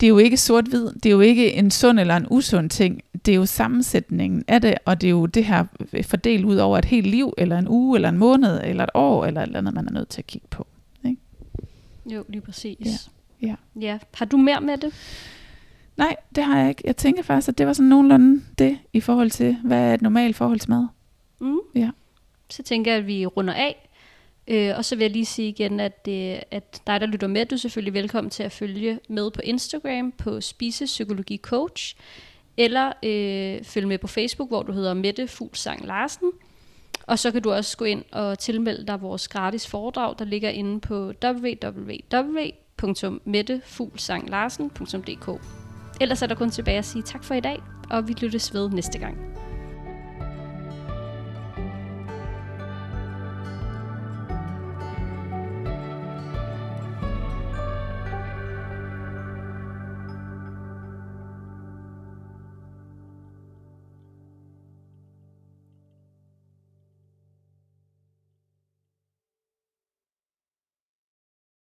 det er jo ikke sort-hvid, det er jo ikke en sund eller en usund ting, det er jo sammensætningen af det, og det er jo det her fordelt ud over et helt liv, eller en uge, eller en måned, eller et år, eller et eller andet, man er nødt til at kigge på. Ikke? Jo, lige præcis. Ja. Ja. ja. Har du mere med det? Nej, det har jeg ikke. Jeg tænker faktisk, at det var sådan nogenlunde det i forhold til, hvad er et normalt forhold til mad. Mm. Ja. Så tænker jeg, at vi runder af. Øh, og så vil jeg lige sige igen, at, det, at dig, der lytter med, du er selvfølgelig velkommen til at følge med på Instagram på Spise Psykologi Coach, eller øh, følge med på Facebook, hvor du hedder Mette Fuglsang Larsen. Og så kan du også gå ind og tilmelde dig vores gratis foredrag, der ligger inde på www.mettefuglsanglarsen.dk. Ellers er der kun tilbage at sige tak for i dag, og vi lyttes ved næste gang.